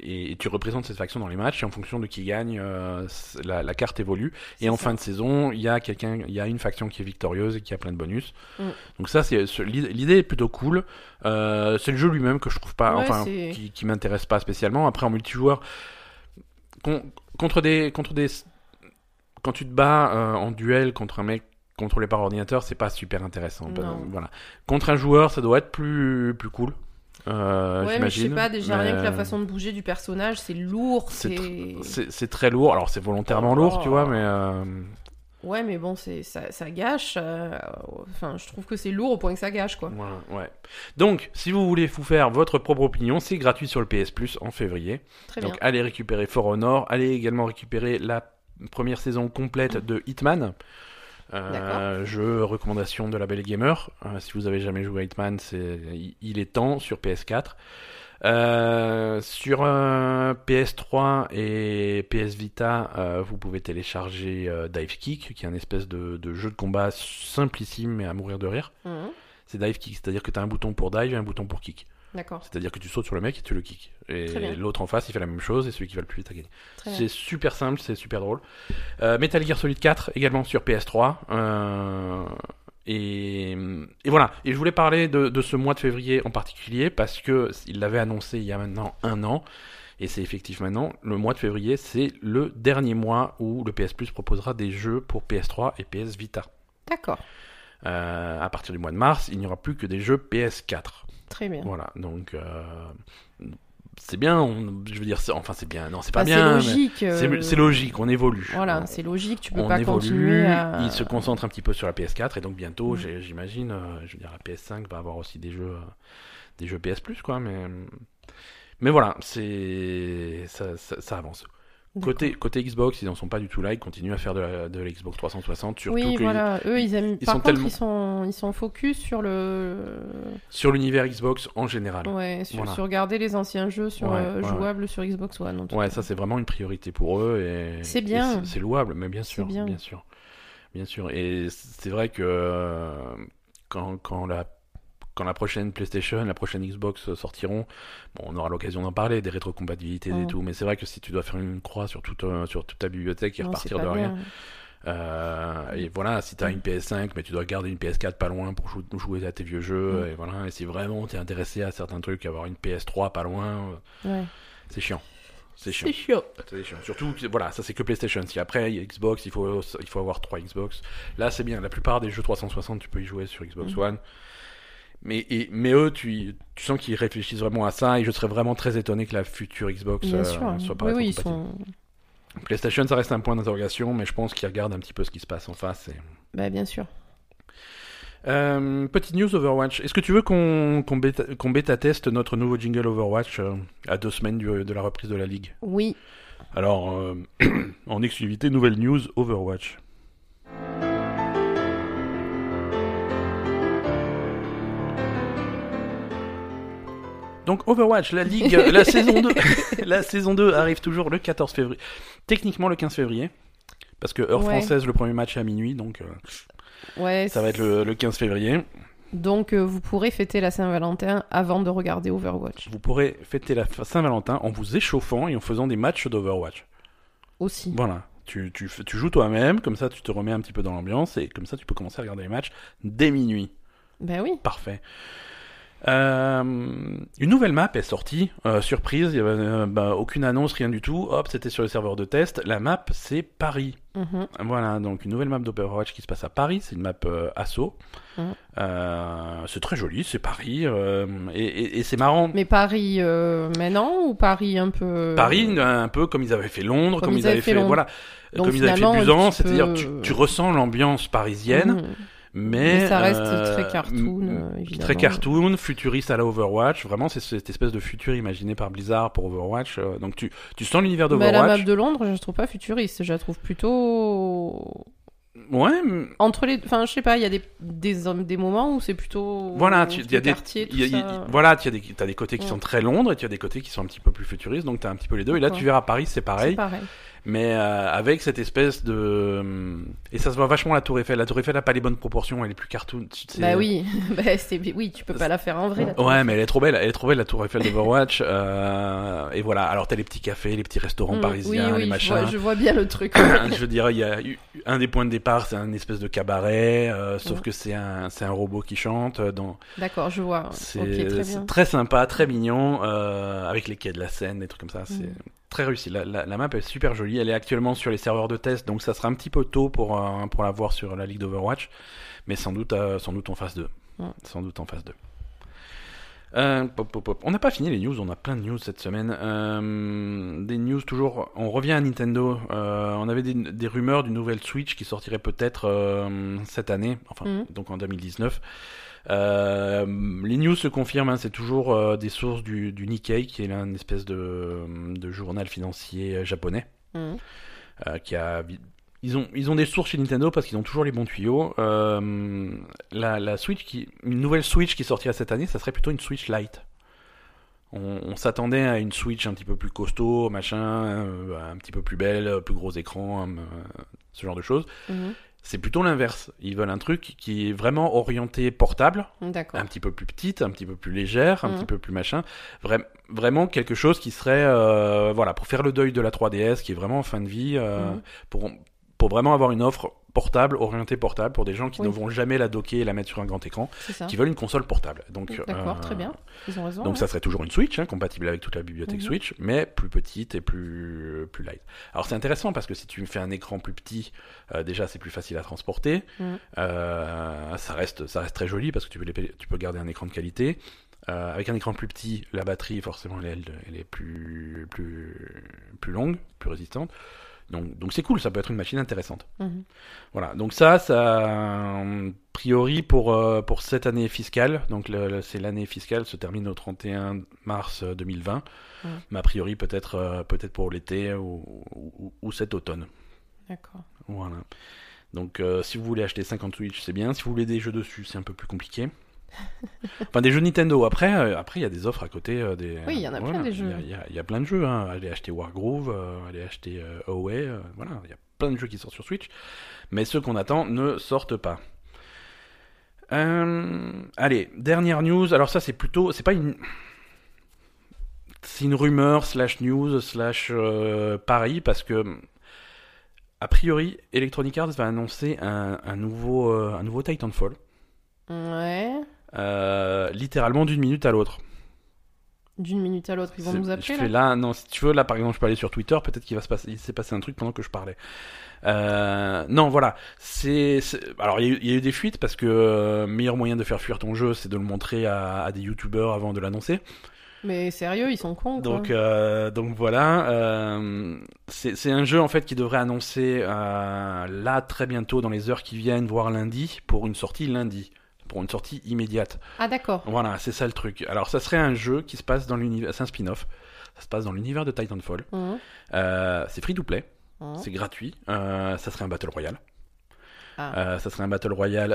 et, et tu représentes cette faction dans les matchs et en fonction de qui gagne, euh, la, la carte évolue. Et en ça. fin de saison, il y a quelqu'un, il y a une faction qui est victorieuse et qui a plein de bonus. Mm. Donc ça, c'est ce- l'idée est plutôt cool. Euh, c'est le jeu lui-même que je trouve pas, Ouais, enfin, qui, qui m'intéresse pas spécialement. Après en multijoueur, con- contre des, contre des, quand tu te bats euh, en duel contre un mec contrôlé par ordinateur, c'est pas super intéressant. Voilà. Contre un joueur, ça doit être plus, plus cool. Euh, ouais, mais je sais pas, déjà Mais, rien que la euh, façon de bouger du personnage, c'est lourd, c'est c'est très lourd. Alors c'est volontairement Oh. lourd, tu vois, mais euh, Ouais, mais bon, c'est ça, ça gâche. euh, Enfin, je trouve que c'est lourd au point que ça gâche, quoi. ouais, ouais. Donc, si vous voulez vous faire votre propre opinion, c'est gratuit sur le PS Plus en février. Très Donc bien. allez récupérer For Honor, allez également récupérer la première saison complète de Hitman. Euh, jeu recommandation de la Belle Gamer. Euh, si vous avez jamais joué à Hitman, c'est il est temps sur PS4. Euh, sur euh, PS3 et PS Vita, vous pouvez télécharger Dive Kick, qui est un espèce de, de jeu de combat simplissime mais à mourir de rire. Mhm, C'est Dive Kick, c'est-à-dire que tu as un bouton pour dive et un bouton pour kick. D'accord, C'est-à-dire que tu sautes sur le mec et tu le kick. Et l'autre en face, il fait la même chose et celui qui va le plus vite a gagné. C'est super simple, c'est super drôle. Euh, Metal Gear Solid 4 également sur PS3. Euh, et, et voilà. Et je voulais parler de, de ce mois de février en particulier parce que il l'avait annoncé il y a maintenant un an. Et c'est effectif maintenant. Le mois de février, c'est le dernier mois où le PS Plus proposera des jeux pour PS3 et PS Vita. D'accord, Euh, à partir du mois de mars, il n'y aura plus que des jeux PS4. Très bien. Voilà, donc euh, c'est bien. on- je veux dire, c'est- enfin c'est bien. Non, c'est pas bien. c'est mais logique. C'est euh, c'est logique, on évolue. Voilà, c'est logique, tu peux on pas évolue. continuer à... Il se concentre un petit peu sur la PS4 et donc bientôt, Mm. j'imagine, euh, je veux dire, la PS5 va avoir aussi des jeux, euh, des jeux PS Plus, quoi. Mais mais voilà, c'est ça, ça, ça avance. Côté, côté Xbox, ils en sont pas du tout là, ils continuent à faire de la, de l'Xbox 360, surtout Oui, que voilà, eux, ils aiment... ils Par sont contre, tellement- ils, sont... ils sont focus sur le... sur l'univers Xbox en général. Ouais, sur, Voilà. sur garder les anciens jeux sur, Ouais, euh, ouais, jouables sur Xbox One. en tout Ouais, cas. ça c'est vraiment une priorité pour eux et C'est bien. c'est- c'est louable, mais bien sûr, bien. bien sûr, bien sûr. Et c'est vrai que euh, quand, quand la quand la prochaine PlayStation, la prochaine Xbox sortiront, bon, on aura l'occasion d'en parler, des rétrocompatibilités et Mm. tout, mais c'est vrai que si tu dois faire une croix sur toute, euh, sur toute ta bibliothèque et Non, repartir de rien, euh, et voilà, si t'as Mm. une PS5, mais tu dois garder une PS4 pas loin pour jou- jouer à tes vieux jeux, Mm. et voilà, et si vraiment t'es intéressé à certains trucs, avoir une PS3 pas loin, euh, Ouais. c'est chiant. C'est chiant. C'est chiant. Chiant. Surtout, voilà, ça c'est que PlayStation. Si après il y a Xbox, il faut, il faut avoir trois Xbox. Là, c'est bien. La plupart des jeux 360, tu peux y jouer sur Xbox Mhm. One. Mais, et, mais eux, tu, tu sens qu'ils réfléchissent vraiment à ça. Et je serais vraiment très étonné que la future Xbox Bien euh, sûr. soit pas Oui, oui, ils rétrocompatible. sont. PlayStation, ça reste un point d'interrogation, mais je pense qu'ils regardent un petit peu ce qui se passe en face. et- Bah, bien sûr. Euh, petite news Overwatch. Est-ce que tu veux qu'on qu'on bêta, qu'on bêta-teste notre nouveau jingle Overwatch euh, à deux semaines du- de la reprise de la ligue Oui. Alors, euh, en exclusivité, nouvelle news Overwatch. Donc Overwatch, la ligue, la saison 2, la saison 2 arrive toujours le 14 février. Techniquement le 15 février. Parce que heure Ouais. française, le premier match est à minuit, donc euh, Ouais. ça va être le, le 15 février. Donc, euh, vous pourrez fêter la Saint-Valentin avant de regarder Overwatch. Vous pourrez fêter la Saint-Valentin en vous échauffant et en faisant des matchs d'Overwatch. Aussi. Voilà. Tu, tu, tu joues toi-même, comme ça tu te remets un petit peu dans l'ambiance et comme ça tu peux commencer à regarder les matchs dès minuit. Ben oui. Parfait. Euh, une nouvelle map est sortie, euh, surprise, il y avait euh, bah, aucune annonce, rien du tout. Hop, c'était sur le serveur de test. La map, c'est Paris. Mhm. Voilà, donc une nouvelle map d'Overwatch qui se passe à Paris. C'est une map assaut. Mhm. C'est très joli, c'est Paris. et et- et c'est marrant. Mais Paris maintenant ou Paris un peu. Paris, un peu comme ils avaient fait Londres, comme, ils avaient fait, Londres. voilà, Donc comme ils avaient fait Busan, c'est-à-dire peux- tu, tu ressens l'ambiance parisienne, Mhm. Mais, Mais ça reste euh, très cartoon, euh, évidemment. très cartoon, futuriste à la Overwatch. Vraiment, c'est cette espèce de futur imaginé par Blizzard pour Overwatch. euh, donc tu, tu sens l'univers Mais la map d'Overwatch. de Londres, je la trouve pas futuriste. Je la trouve plutôt. Ouais, Entre les. Enfin, je sais pas, il y a des, des, des moments où c'est plutôt. voilà, tu- il y a des, quartiers, y a- y a- voilà, tu as des, côtés qui Ouais. sont très Londres et tu as des côtés qui sont un petit peu plus futuristes. Donc tu as un petit peu les deux. Et là, tu verras Paris, c'est C'est pareil. Mais euh, avec cette espèce de et ça se voit vachement la Tour Eiffel. La Tour Eiffel a pas les bonnes proportions, elle est plus cartoon. c'est- Bah oui, bah, c'est... oui, tu peux pas la faire en vrai. la tour Ouais, Eiffel. mais elle est trop belle, elle est trop belle la Tour Eiffel d'Overwatch. euh, et voilà, alors t'as les petits cafés, les petits restaurants Mm, parisiens, oui, oui, les je machins. vois, je vois bien le truc. je veux dire, il y a un des points de départ, c'est un espèce de cabaret, euh, sauf que c'est un, c'est un robot qui chante. euh, Dans... D'accord, je vois. C'est très c'est sympa, très mignon, euh, avec les quais de la Seine, des trucs comme ça. C'est Mm. Très réussi. La, la, la map est super jolie. Elle est actuellement sur les serveurs de test, donc ça sera un petit peu tôt pour, euh, pour la voir sur la ligue d'Overwatch, mais sans doute, euh, sans doute en phase 2. Mm. Sans doute en phase 2. Euh, pop, pop, pop. On n'a pas fini les news, on a plein de news cette semaine. Euh, des news toujours. On revient à Nintendo. Euh, on avait des, des rumeurs d'une nouvelle Switch qui sortirait peut-être cette année, enfin Mhm. donc en 2019. Euh, les news se confirment, hein, c'est toujours euh, des sources du, du Nikkei, qui est une espèce de, de journal financier euh, japonais, Mhm. euh, qui a ils ont, ils ont des sources chez Nintendo parce qu'ils ont toujours les bons tuyaux. La, la Switch, qui, une nouvelle Switch qui sortira cette année, ça serait plutôt une Switch Lite. On, on s'attendait à une Switch un petit peu plus costaud, machin, un petit peu plus belle, plus gros écran, ce genre de choses. Mhm. C'est plutôt l'inverse. Ils veulent un truc qui est vraiment orienté portable, un petit peu plus petite, un petit peu plus légère, un Mhm. petit peu plus machin. Vra- vraiment quelque chose qui serait, euh, voilà, pour faire le deuil de la 3DS, qui est vraiment en fin de vie, euh, Mhm. pour, pour vraiment avoir une offre portable, orientée portable, pour des gens qui Oui. ne vont jamais la docker et la mettre sur un grand écran, qui veulent une console portable. Donc, D'accord, euh, très bien. Ils ont raison. donc ouais. ça serait toujours une Switch, hein, compatible avec toute la bibliothèque Mhm. Switch, mais plus petite et plus, plus light. Alors c'est intéressant parce que si tu fais un écran plus petit, euh, déjà c'est plus facile à transporter. Mhm. Euh, ça, reste, ça reste très joli parce que tu peux, les- tu peux garder un écran de qualité. Euh, avec un écran plus petit, la batterie forcément elle, elle- elle est plus, plus, plus longue, plus résistante. Donc donc c'est cool, ça peut être une machine intéressante. Mhm. Voilà, donc ça, ça, a priori pour, euh, pour cette année fiscale, donc c'est l'année fiscale se termine au 31 mars euh, 2020, Ouais. mais a priori peut-être euh, peut-être pour l'été ou, ou, ou cet automne. D'accord. Voilà. Donc euh, si vous voulez acheter 50 Switch, c'est bien. Si vous voulez des jeux dessus, c'est un peu plus compliqué. Enfin, des jeux Nintendo. Après, euh, après il y a des offres à côté. euh, des, Oui, il y en a plein, voilà. des jeux. Il y a- Il y, a, il y a plein de jeux. Hein. Allez acheter Wargroove, euh, allez acheter euh, Away. euh, voilà, il y a plein de jeux qui sortent sur Switch. Mais ceux qu'on attend ne sortent pas. Euh, allez, dernière news. Alors ça, c'est plutôt, c'est pas une, c'est une rumeur slash news slash euh, pari parce que a priori, Electronic Arts va annoncer un, un nouveau, euh, un nouveau Titanfall, Ouais. Euh, littéralement d'une minute à l'autre. D'une minute à l'autre, ils vont nous appeler je fais là là, non, si tu veux, là par exemple, je peux aller sur Twitter, peut-être qu'il va se passer, il s'est passé un truc pendant que je parlais. Euh, non, voilà, c'est, alors il y, a eu- il y a eu des fuites parce que euh, meilleur moyen de faire fuir ton jeu, c'est de le montrer à, à des youtubeurs avant de l'annoncer. Mais sérieux, ils sont cons. quoi. Donc, euh, donc voilà, c'est un jeu en fait qui devrait annoncer là très bientôt dans les heures qui viennent, voire lundi, pour une sortie lundi, pour une sortie immédiate. Ah d'accord. Voilà, c'est ça le truc. Alors ça serait un jeu qui se passe dans l'univers, c'est un spin-off. Ça se passe dans l'univers de Titanfall. Mhm. Euh, c'est free to play, Mhm. c'est gratuit. Euh, ça serait un battle royale. Ah. Euh, ça serait un battle royale,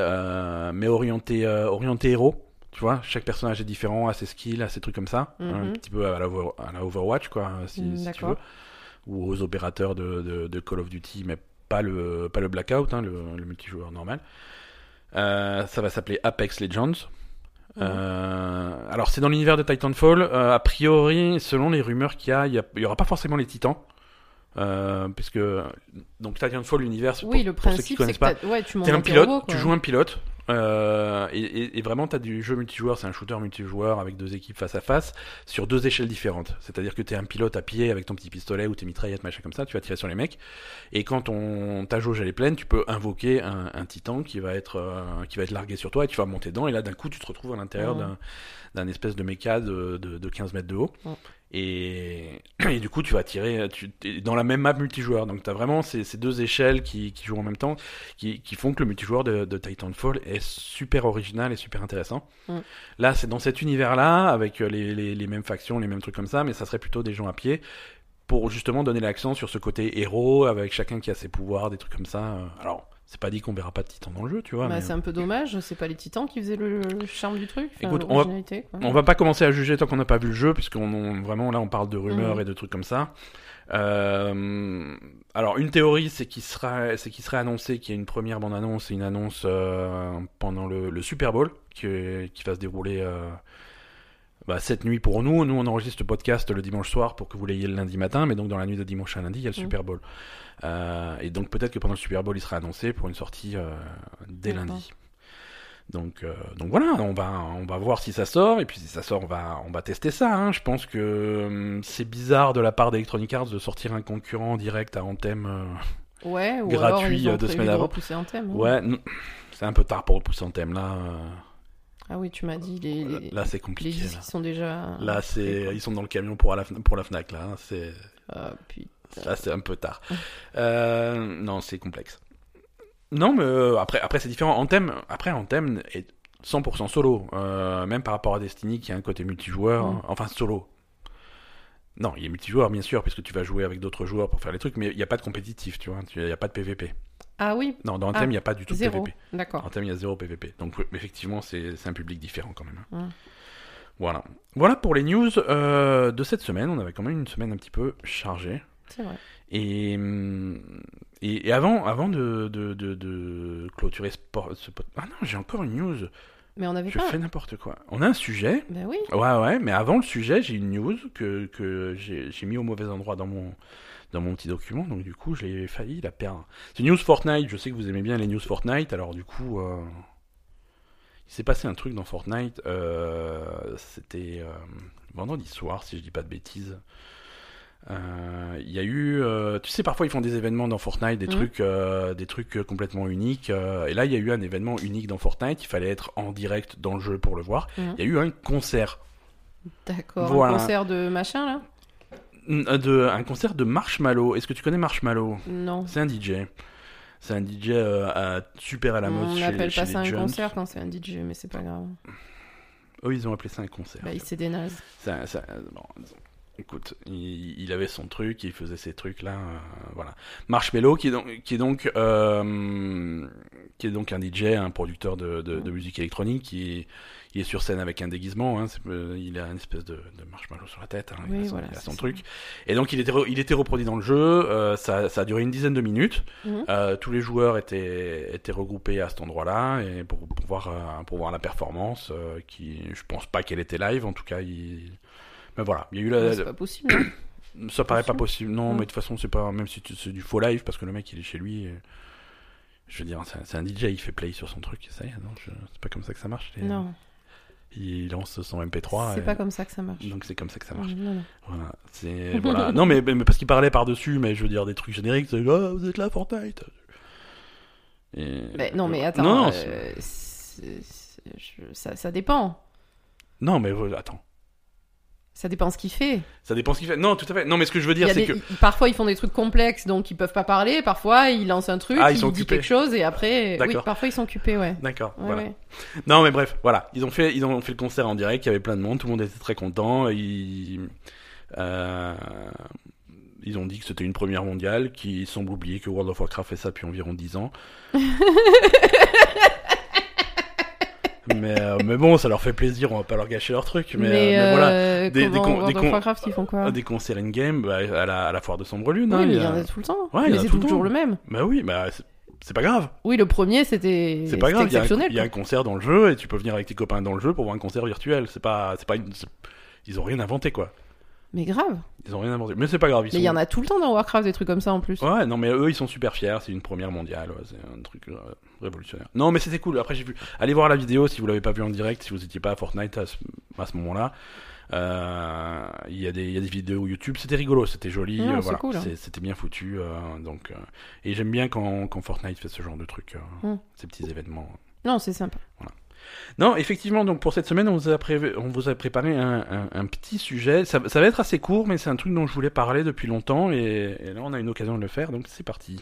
mais orienté, orienté héros. Tu vois, chaque personnage est différent, a ses skills, a ses trucs comme ça. Mhm. Un petit peu à la, Over- à la Overwatch, quoi, si, Mm, si tu veux. Ou aux opérateurs de, de- de Call of Duty, mais pas le, pas le Blackout, hein, le, le multijoueur normal. Euh, ça va s'appeler Apex Legends. Mhm. Euh, alors c'est dans l'univers de Titanfall. Euh, a priori, selon les rumeurs qu'il y a, il y, y aura pas forcément les titans. Euh, puisque donc Titanfall, l'univers, pour, Oui, le pour ceux qui principe, c'est connaissent que pas, ouais, tu T'es un pilote, tu joues un pilote, euh, et, et- vraiment t'as du jeu multijoueur, c'est un shooter multijoueur avec deux équipes face à face sur deux échelles différentes. C'est-à-dire que t'es un pilote à pied avec ton petit pistolet ou tes mitraillettes, machin comme ça, tu vas tirer sur les mecs. Et quand ton, ta jauge elle est pleine, tu peux invoquer un, un titan qui va être euh, qui va être largué sur toi et tu vas monter dedans. Et là d'un coup tu te retrouves à l'intérieur Mhm. d'un d'un espèce de méca de, de, de 15 mètres de haut. Et, et du coup, tu vas tirer tu, dans la même map multijoueur. Donc, tu as vraiment ces, ces deux échelles qui, qui jouent en même temps, qui, qui font que le multijoueur de, de Titanfall est super original et super intéressant. Mm. Là, c'est dans cet univers-là, avec euh, les, les, les mêmes factions, les mêmes trucs comme ça, mais ça serait plutôt des gens à pied pour justement donner l'accent sur ce côté héros, avec chacun qui a ses pouvoirs, des trucs comme ça. Euh, Alors, c'est pas dit qu'on verra pas de titan dans le jeu, tu vois. Bah, mais- c'est un peu dommage, c'est pas les titans qui faisaient le, le charme du truc. Écoute, on va- quoi. On va pas commencer à juger tant qu'on n'a pas vu le jeu, puisqu'on on- vraiment là on parle de rumeurs Mhm. et de trucs comme ça. Euh, alors une théorie, c'est qu'il sera, c'est qu'il serait annoncé qu'il y a une première bande annonce et une annonce euh, pendant le, le Super Bowl qui, qui va se dérouler euh, bah, cette nuit pour nous. Nous on enregistre le podcast le dimanche soir pour que vous l'ayez le lundi matin, mais donc dans la nuit de dimanche à lundi il y a le Mhm. Super Bowl. Euh, et donc peut-être que pendant le Super Bowl il sera annoncé pour une sortie euh, dès D'accord. lundi. Donc, euh, donc voilà, on va, on va voir si ça sort, et puis si ça sort, on va, on va tester ça. hein. Je pense que hum, c'est bizarre de la part d'Electronic Arts de sortir un concurrent direct à Anthem. Ouais, ou gratuit, alors deux semaines de avant. un thème. hein. Ouais, non, c'est un peu tard pour repousser Anthem là. Ah oui, tu m'as dit les, les, Là, c'est les compliqué. disques Là, qui sont déjà. Là, c'est, ils sont dans le camion pour la, pour la Fnac là. C'est, Ah, putain. Là, c'est un peu tard. Euh, non, c'est complexe. Non, mais euh, après, après c'est différent. Anthem, après, Anthem est 100% solo. Euh, même par rapport à Destiny, qui a un côté multijoueur. Mm. Enfin, solo. Non, il est multijoueur, bien sûr, puisque tu vas jouer avec d'autres joueurs pour faire les trucs, mais il n'y a pas de compétitif, tu vois. Il n'y a pas de PVP. Ah oui, Non, dans Anthem, il Ah, n'y a pas du tout de zéro. PVP. D'accord. Anthem, il y a zéro PVP. Donc, effectivement, c'est un public différent quand même. Mm. Voilà. Voilà pour les news euh, de cette semaine. On avait quand même une semaine un petit peu chargée. C'est vrai. Et, et, et avant, avant de, de, de, de clôturer ce, ce Ah non, j'ai encore une news. Mais on avait Je pas. fais n'importe quoi. On a un sujet. Ben oui. Ouais, ouais, mais avant le sujet, j'ai une news que, que j'ai mis au mauvais endroit dans mon, dans mon petit document. Donc, du coup, j'ai failli la perdre. C'est news Fortnite. Je sais que vous aimez bien les news Fortnite. Alors, du coup, euh, il s'est passé un truc dans Fortnite. euh, C'était euh, vendredi soir, si je dis pas de bêtises. Euh, Il y a eu, euh, tu sais, parfois ils font des événements dans Fortnite, des Mhm. trucs, euh, des trucs complètement uniques. et là, il y a eu un événement unique dans Fortnite. Il fallait être en direct dans le jeu pour le voir. Mhm. Il y a eu un concert, D'accord. Voilà. Un concert de machin là? De, un concert de Marshmallow. Est-ce que tu connais Marshmallow? Non. C'est un DJ. C'est un DJ à- super à la mode on chez, appelle chez pas ça un jeunes. concert quand c'est un DJ, mais c'est pas grave. Eux, ils ont appelé ça un concert. Bah, c'est des nazes. Ça- ça- bon, écoute, il, il avait son truc, il faisait ses trucs là, euh, voilà. Marshmello qui est donc, qui est donc, euh, qui est donc un DJ, un producteur de, de, de musique électronique, qui est, il est sur scène avec un déguisement. Hein, euh, il a une espèce de, de marshmallow sur la tête. Hein, Oui, il a son, voilà, il a c'est son ça. truc. Et donc il était, re- il était reproduit dans le jeu. euh, ça, ça a duré une dizaine de minutes. Euh, tous les joueurs étaient, étaient regroupés à cet endroit-là et pour, pour voir, euh, pour voir la performance. euh, qui, je pense pas qu'elle était live. En tout cas, il... mais voilà, il y a eu la, C'est pas possible. hein. ça paraît pas possible. Non, Mm. mais de toute façon, c'est pas même si c'est du faux live parce que le mec il est chez lui. et- Je veux dire, c'est un- DJ, il fait play sur son truc, ça y est, je- c'est pas comme ça que ça marche. les- Non, Il lance son MP3. c'est et- pas comme ça que ça marche. Donc c'est comme ça que ça marche. Non, non. Voilà, c'est voilà. Non mais, mais parce qu'il parlait par dessus, mais je veux dire des trucs génériques, c'est ah, vous êtes là Fortnite. Et- Mais non, mais attends. Non, euh, je- ça, ça dépend. non mais euh, attends, Ça dépend ce qu'il fait. ça dépend ce qu'il fait. Non, tout à fait. Non mais ce que je veux dire a c'est des- que Parfois, ils font des trucs complexes, donc ils peuvent pas parler. Parfois, ils lancent un truc, Ah, ils ils sont disent quelque chose, et après... Oui, parfois, ils sont occupés, ouais. D'accord, Ouais, voilà. ouais. Non, mais bref, voilà. Ils ont fait, ils ont fait le concert en direct. Il y avait plein de monde. Tout le monde était très content. Ils, euh, ils ont dit que c'était une première mondiale, qui semble oublier que World of Warcraft fait ça depuis environ 10 ans. mais, euh, mais bon, ça leur fait plaisir. On va pas leur gâcher leur truc. Mais, Mais, euh, mais voilà. euh, Des- des con- des con- Warcraft, ils font quoi Des concerts in-game bah, à, la, à la foire de Sombrelune. Oui, hein, mais il y en a tout le temps. Ouais, mais c'est toujours le même. Bah oui, bah c'est- pas grave. Oui, le premier, c'était C'est pas c'était grave, il y, a un, exceptionnel. il y a un concert dans le jeu et tu peux venir avec tes copains dans le jeu pour voir un concert virtuel. C'est pas, c'est pas une- ils ont rien inventé quoi. Mais grave. Ils ont rien inventé. Mais c'est pas grave. Ils Mais il y en a tout le temps dans Warcraft, des trucs comme ça en plus. Ouais, non mais eux ils sont super fiers. C'est une première mondiale. ouais, c'est un truc euh, révolutionnaire. Non mais c'était cool. Après j'ai vu. Allez voir la vidéo si vous l'avez pas vu en direct, si vous étiez pas à Fortnite à ce, moment-là. Euh, Il y a des, il y a des vidéos YouTube. C'était rigolo, c'était joli. Non, euh, voilà, cool, hein. C'était bien foutu. donc et j'aime bien quand, quand Fortnite fait ce genre de trucs, euh, Mm. ces petits événements. Non, c'est sympa. Non, effectivement, donc pour cette semaine, on vous a, préparé un, petit sujet. Ça, ça va être assez court, mais c'est un truc dont je voulais parler depuis longtemps, et, et là on a une occasion de le faire, donc c'est parti.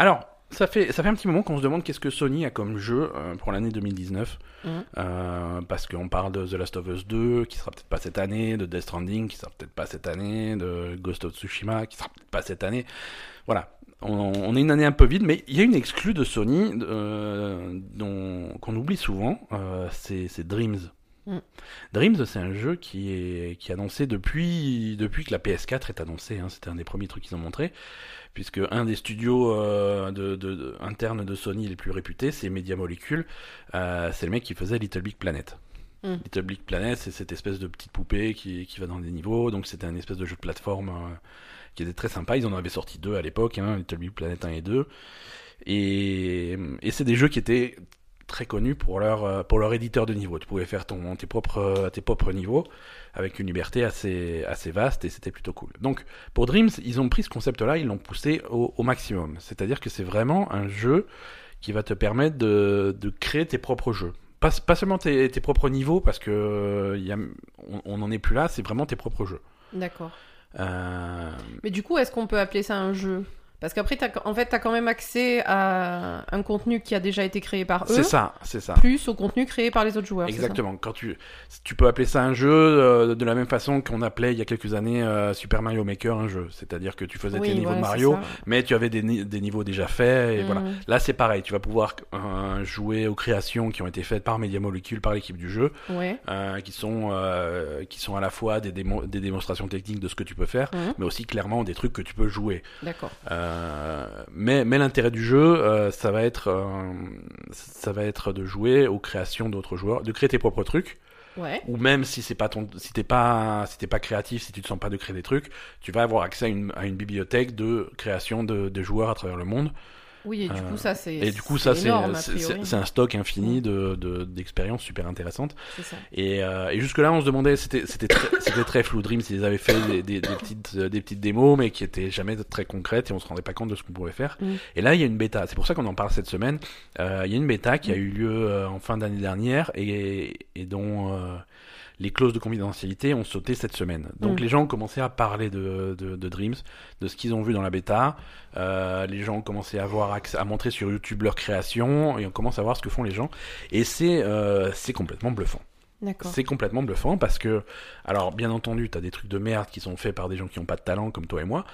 Alors, ça fait, ça fait un petit moment qu'on se demande qu'est-ce que Sony a comme jeu euh, pour l'année 2019. Mhm. Euh, parce qu'on parle de The Last of Us 2, qui sera peut-être pas cette année, de Death Stranding, qui sera peut-être pas cette année, de Ghost of Tsushima, qui sera peut-être pas cette année. Voilà. On, on est une année un peu vide, mais il y a une exclue de Sony euh, qu'on oublie souvent, euh, c'est Dreams. Mm. Dreams, c'est un jeu qui est, qui est annoncé depuis, depuis que la PS4 est annoncée. Hein. C'était un des premiers trucs qu'ils ont montré, puisque un des studios euh, de, de- de- internes de Sony les plus réputés, c'est Media Molecule. Euh, c'est le mec qui faisait Little Big Planet. Mm. Little Big Planet, c'est cette espèce de petite poupée qui, qui va dans des niveaux. Donc c'était un espèce de jeu de plateforme euh, qui était très sympa. Ils en avaient sorti deux à l'époque, hein, Little Big Planet 1 et 2. Et, et c'est des jeux qui étaient très connus pour leur, euh, pour leur éditeur de niveau. Tu pouvais faire ton, tes, propres, euh, tes propres niveaux avec une liberté assez, assez vaste et c'était plutôt cool. Donc pour Dreams, ils ont pris ce concept-là, ils l'ont poussé au, au maximum. C'est-à-dire que c'est vraiment un jeu qui va te permettre de, de créer tes propres jeux. Pas, pas seulement tes, tes propres niveaux, parce que euh, y a, on n'en est plus là, c'est vraiment tes propres jeux. D'accord. Euh, Mais du coup, est-ce qu'on peut appeler ça un jeu? Parce qu'après, en fait, tu as quand même accès à un contenu qui a déjà été créé par eux, c'est ça, c'est ça. plus au contenu créé par les autres joueurs. Exactement. Quand tu, tu peux appeler ça un jeu euh, de la même façon qu'on appelait il y a quelques années euh, Super Mario Maker un jeu. C'est-à-dire que tu faisais Oui, tes niveaux de Mario, mais tu avais des, ni- des niveaux déjà faits et voilà. Là, c'est pareil. Tu vas pouvoir euh, jouer aux créations qui ont été faites par Media Molecule, par l'équipe du jeu, Ouais. qui sont qui sont à la fois des, démo- des démonstrations techniques de ce que tu peux faire, Mhm. mais aussi clairement des trucs que tu peux jouer. D'accord. Mais mais l'intérêt du jeu, euh, ça va être euh, ça va être de jouer aux créations d'autres joueurs, de créer tes propres trucs Ouais. ou même si c'est pas ton si t'es pas si t'es pas créatif si tu te sens pas de créer des trucs tu vas avoir accès à une, à une bibliothèque de création de, de joueurs à travers le monde Oui, et du Euh, coup, ça, c'est. et du coup ça c'est un stock infini de de- d'expériences super intéressantes C'est ça. et, euh, et jusque là on se demandait c'était c'était très, c'était très flou Dream s'ils avaient fait des, des, des petites euh, des petites démos mais qui étaient jamais très concrètes et on se rendait pas compte de ce qu'on pouvait faire Mm. et là il y a une bêta c'est pour ça qu'on en parle cette semaine Euh, il y a une bêta qui a eu lieu euh, en fin d'année dernière et, et dont euh, les clauses de confidentialité ont sauté cette semaine. Donc Mm. les gens ont commencé à parler de, de, de Dreams, de ce qu'ils ont vu dans la bêta. Euh, les gens ont commencé à voir accès- à montrer sur YouTube leur création et on commence à voir ce que font les gens. Et c'est euh, c'est complètement bluffant. D'accord. C'est complètement bluffant parce que, alors bien entendu, t'as des trucs de merde qui sont faits par des gens qui n'ont pas de talent comme toi et moi.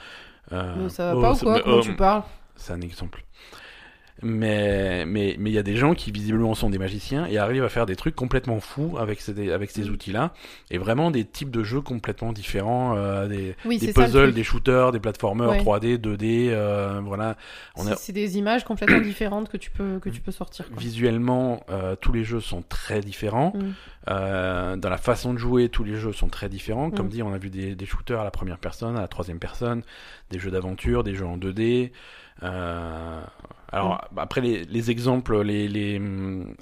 Euh, Mais ça va oh, pas ou quoi? oh, tu parles? C'est un exemple. Mais mais mais il y a des gens qui visiblement sont des magiciens et arrivent à faire des trucs complètement fous avec ces avec ces Mm. outils-là et vraiment des types de jeux complètement différents, euh, des Oui, puzzles, des shooters, des platformers Ouais. 3D, 2D, euh, voilà. On a C'est- des images complètement différentes que tu peux, que tu peux sortir. quoi. visuellement euh, tous les jeux sont très différents. Mm. Euh, dans la façon de jouer, tous les jeux sont très différents. Comme Mm. dit, on a vu des, des shooters à la première personne, à la troisième personne, des jeux d'aventure, des jeux en 2D. Euh, alors Mm. après les, les exemples, les, les hum,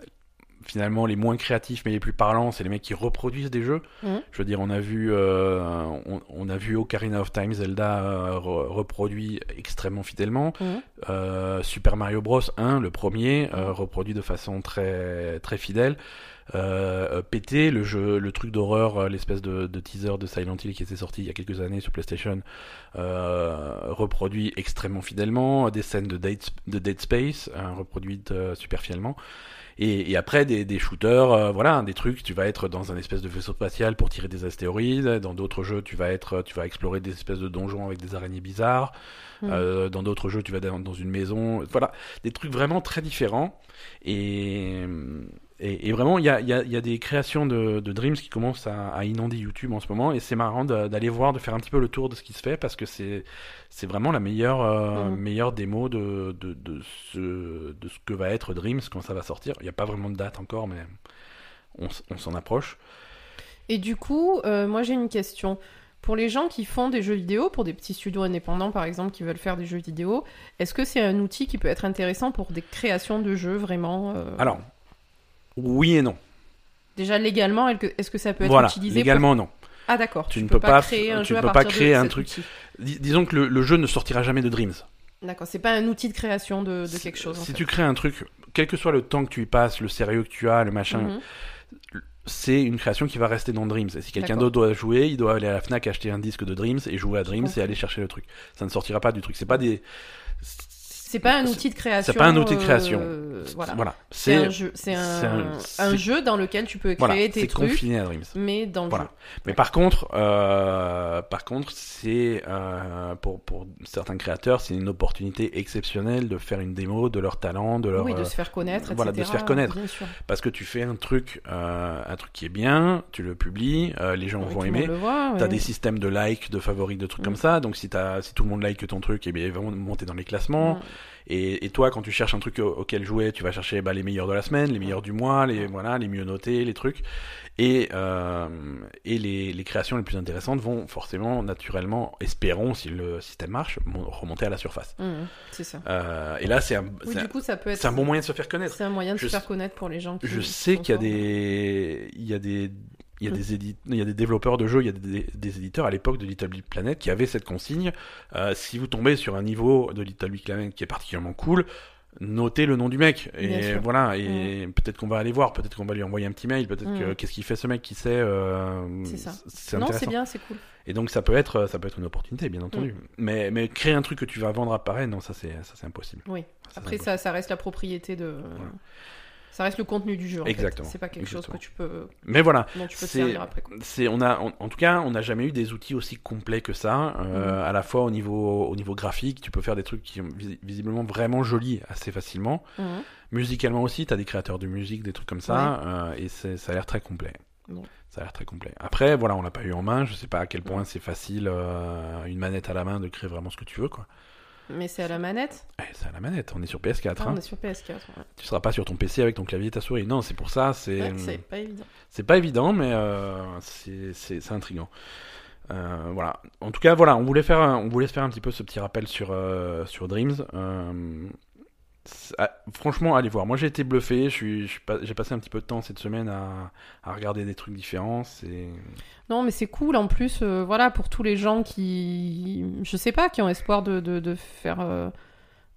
finalement les moins créatifs mais les plus parlants, c'est les mecs qui reproduisent des jeux. Mm. Je veux dire, on a vu, euh, on, on a vu Ocarina of Time, Zelda euh, re- reproduit extrêmement fidèlement. Mm. Euh, Super Mario Bros 1, le premier, reproduit de façon très très fidèle. Euh, PT, le jeu, le truc d'horreur, euh, l'espèce de, de teaser de Silent Hill qui était sorti il y a quelques années sur PlayStation, euh, reproduit extrêmement fidèlement. Des scènes de Dead, de Dead Space, euh, reproduites euh, super fidèlement. Et, et après des, des shooters, euh, voilà, des trucs. Tu vas être dans un espèce de vaisseau spatial pour tirer des astéroïdes. Dans d'autres jeux, tu vas être, tu vas explorer des espèces de donjons avec des araignées bizarres. Mm. Euh, dans d'autres jeux, tu vas dans, dans une maison. Voilà, des trucs vraiment très différents. Et, et, et vraiment, il y a, il y, a, il y a des créations de, de Dreams qui commencent à, à inonder YouTube en ce moment. Et c'est marrant d'aller voir, de faire un petit peu le tour de ce qui se fait parce que c'est c'est vraiment la meilleure, euh, Mhm. meilleure démo de, de, de, ce, de ce que va être Dreams quand ça va sortir. Il n'y a pas vraiment de date encore, mais on s'en approche. Et du coup, euh, moi j'ai une question. Pour les gens qui font des jeux vidéo, pour des petits studios indépendants par exemple qui veulent faire des jeux vidéo, est-ce que c'est un outil qui peut être intéressant pour des créations de jeux vraiment euh, Alors, oui et non. Déjà légalement, est-ce que- ça peut être Voilà, utilisé légalement non. Ah d'accord, Tu tu, ne peux peux pas créer un tu jeu à pas partir de un truc. Dis- disons que le, le jeu ne sortira jamais de Dreams. D'accord, c'est pas un outil de création de, de quelque chose. en Si fait. tu crées un truc, quel que soit le temps que tu y passes, le sérieux que tu as, le machin, Mhm. c'est une création qui va rester dans Dreams. Et si quelqu'un d'autre doit jouer, il doit aller à la Fnac acheter un disque de Dreams et jouer à Dreams et aller chercher le truc. Ça ne sortira pas du truc. C'est pas des. C'est pas un outil de création. pas un outil de création. euh, voilà. Voilà. C'est un jeu, c'est c'est un, un- un c'est- jeu dans lequel tu peux créer Voilà, tes c'est trucs, confiné à Dreams. mais dans le Voilà. jeu. Mais par contre, euh, par contre, c'est euh, pour pour certains créateurs, c'est une opportunité exceptionnelle de faire une démo de leur talent, de leur oui, de euh, se faire connaître, voilà, de se faire connaître. Bien sûr. parce que tu fais un truc, euh, un truc qui est bien, tu le publies, euh, les gens Oui, vont aimer. voit, T'as ouais. des systèmes de likes, de favoris, de trucs Mm. comme ça. Donc si, t'as- si tout le monde like ton truc, eh bien, il va monter dans les classements. Mm. Et, et toi, quand tu cherches un truc au- auquel jouer, tu vas chercher bah, les meilleurs de la semaine, les meilleurs du mois, les, voilà, les mieux notés, les trucs. Et, euh, et les, les créations les plus intéressantes vont forcément, naturellement, espérons, si le système marche, mon- remonter à la surface. Mm, c'est ça. Euh, et là, c'est un, Oui, un- du coup, ça peut être. c'est un bon moyen de se faire connaître. C'est un moyen de Je se faire connaître pour les gens qui. Je sais qu'il y a des, il y a des, il y a Mm. des il y a des développeurs de jeux, il y a des, des éditeurs à l'époque de Little Big Planet qui avaient cette consigne. Euh, si vous tombez sur un niveau de Little Big Planet qui est particulièrement cool, notez le nom du mec. Et voilà. Et peut-être qu'on va aller voir, peut-être qu'on va lui envoyer un petit mail, peut-être Mm. que qu'est-ce qu'il fait ce mec qui sait. euh, C'est ça. C'est Non, c'est bien, c'est cool. Et donc ça peut être, ça peut être une opportunité, bien entendu. Mm. Mais, mais créer un truc que tu vas vendre à pareil, non, ça c'est, ça c'est impossible. Oui. Ça, Après, impossible. ça, ça reste la propriété de. Ça reste le contenu du jeu. en. Exactement. C'est pas quelque chose que tu peux, Mais voilà. dont tu peux te après. C'est, on a, en, en tout cas, on n'a jamais eu des outils aussi complets que ça. euh, Mhm. À la fois au niveau, au niveau graphique, tu peux faire des trucs qui sont vis- visiblement vraiment jolis assez facilement. Mhm. Musicalement aussi, tu as des créateurs de musique, des trucs comme ça, euh, et ça a l'air très complet. Ça a l'air très complet. Après, voilà, on l'a pas eu en main. Je sais pas à quel point c'est facile, euh, une manette à la main, de créer vraiment ce que tu veux, quoi. Mais c'est à la manette. Eh, c'est à la manette. On est sur PS4. Ah, hein. on est sur PS4. ouais. Tu seras pas sur ton PC avec ton clavier et ta souris. Non, c'est pour ça. C'est, Ouais, c'est pas évident. C'est pas évident, mais euh, c'est- intriguant. Euh, voilà. En tout cas, voilà, on voulait faire, un, on voulait faire un petit peu ce petit rappel sur euh, sur Dreams. Ah, franchement, allez voir. Moi, j'ai été bluffé. Pas- j'ai passé un petit peu de temps cette semaine à, à regarder des trucs différents. Non, mais c'est cool en plus, euh, voilà, pour tous les gens qui, je sais pas, qui ont espoir de, de, de faire, euh,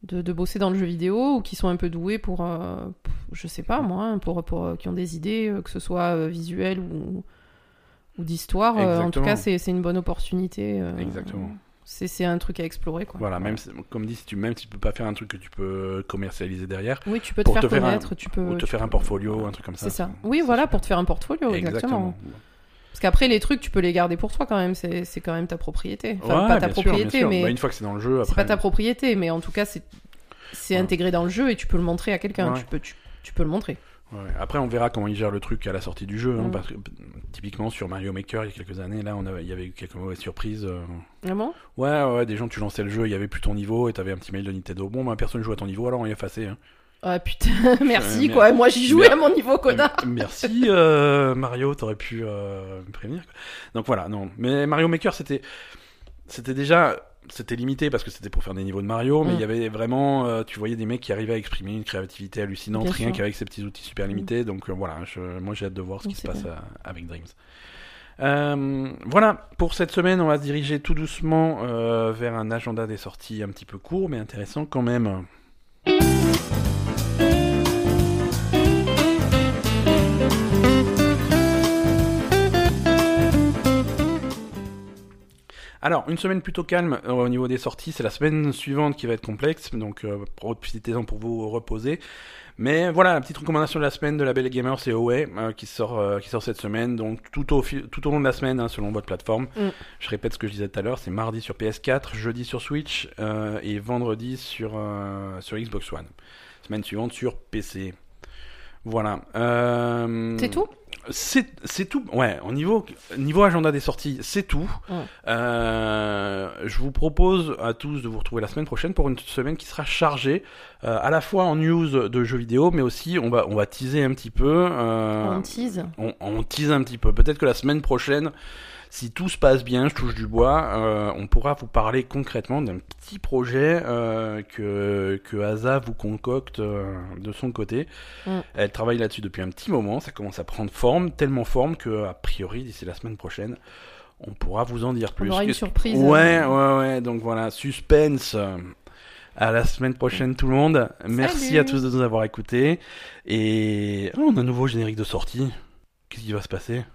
de, de bosser dans le jeu vidéo ou qui sont un peu doués pour, euh, pour- je sais pas moi, hein, pour, pour, euh, qui ont des idées, que ce soit visuelles ou, ou d'histoire. en tout cas, c'est une bonne opportunité. Exactement. C'est c'est un truc à explorer, quoi. Voilà, même si- comme dit, si tu même si tu peux pas faire un truc que tu peux commercialiser derrière, Oui, tu peux te faire te faire un- connaître, tu peux. ou te tu faire peux- un portfolio, un truc comme ça. C'est ça. Oui, voilà, pour te faire un portfolio, exactement. Exactement. Parce qu'après, les trucs, tu peux les garder pour toi quand même. C'est c'est quand même ta propriété. Enfin, Ouais, pas ta sûr, propriété, bien sûr. mais Bah, une fois que c'est dans le jeu, c'est après. pas ta propriété, mais en tout cas, c'est c'est Ouais. intégré dans le jeu et tu peux le montrer à quelqu'un. Ouais. Tu peux tu, tu peux le montrer. Ouais. Après, on verra comment ils gèrent le truc à la sortie du jeu. hein, Mm. parce que, typiquement, sur Mario Maker, il y a quelques années, là, on avait, il y avait eu quelques mauvaises surprises. euh. Vraiment Ouais, ouais, des gens, tu lançais le jeu, il y avait plus ton niveau et t'avais un petit mail de Nintendo. Bon, bah, personne joue à ton niveau, alors on est effacé. Hein. Ah putain, merci quoi. Moi, j'y jouais à mon niveau, connard. Euh, Merci euh, Mario, t'aurais pu euh, me prévenir. quoi. Donc voilà, non. Mais Mario Maker, c'était, c'était déjà, c'était limité parce que c'était pour faire des niveaux de Mario, mais Mm. il y avait vraiment, euh, tu voyais des mecs qui arrivaient à exprimer une créativité hallucinante, Bien rien qu'avec ces petits outils super limités. Donc euh, voilà, je- moi j'ai hâte de voir ce Mm, qui se passe euh, avec Dreams. Euh, voilà, pour cette semaine, on va se diriger tout doucement vers un agenda des sorties un petit peu court, mais intéressant quand même. Alors, une semaine plutôt calme euh, au niveau des sorties, c'est la semaine suivante qui va être complexe, donc euh, profitez-en pour vous reposer. Mais voilà, la petite recommandation de la semaine de la Belle Gamer, c'est Away, euh, qui, sort, euh, qui sort cette semaine, donc tout au, fil- tout au long de la semaine, hein, selon votre plateforme. Mm. Je répète ce que je disais tout à l'heure, c'est mardi sur PS4, jeudi sur Switch euh, et vendredi sur, sur Xbox One. Semaine suivante sur PC. Voilà. Euh, C'est tout? C'est c'est tout. Ouais, au niveau, niveau agenda des sorties, c'est tout. Euh, je vous propose à tous de vous retrouver la semaine prochaine pour une semaine qui sera chargée euh, à la fois en news de jeux vidéo, mais aussi on va, on va teaser un petit peu. euh, On tease. on, on tease un petit peu. Peut-être que la semaine prochaine, si tout se passe bien, je touche du bois, euh, on pourra vous parler concrètement d'un petit projet euh, que, que Asa vous concocte euh, de son côté. Mm. Elle travaille là-dessus depuis un petit moment, ça commence à prendre forme, tellement forme que, a priori, d'ici la semaine prochaine, on pourra vous en dire plus. On aura une surprise. Ouais, ouais, ouais, donc voilà, suspense. À la semaine prochaine tout le monde. Merci Salut. à tous de nous avoir écoutés. Et oh, on a un nouveau générique de sortie. Qu'est-ce qui va se passer?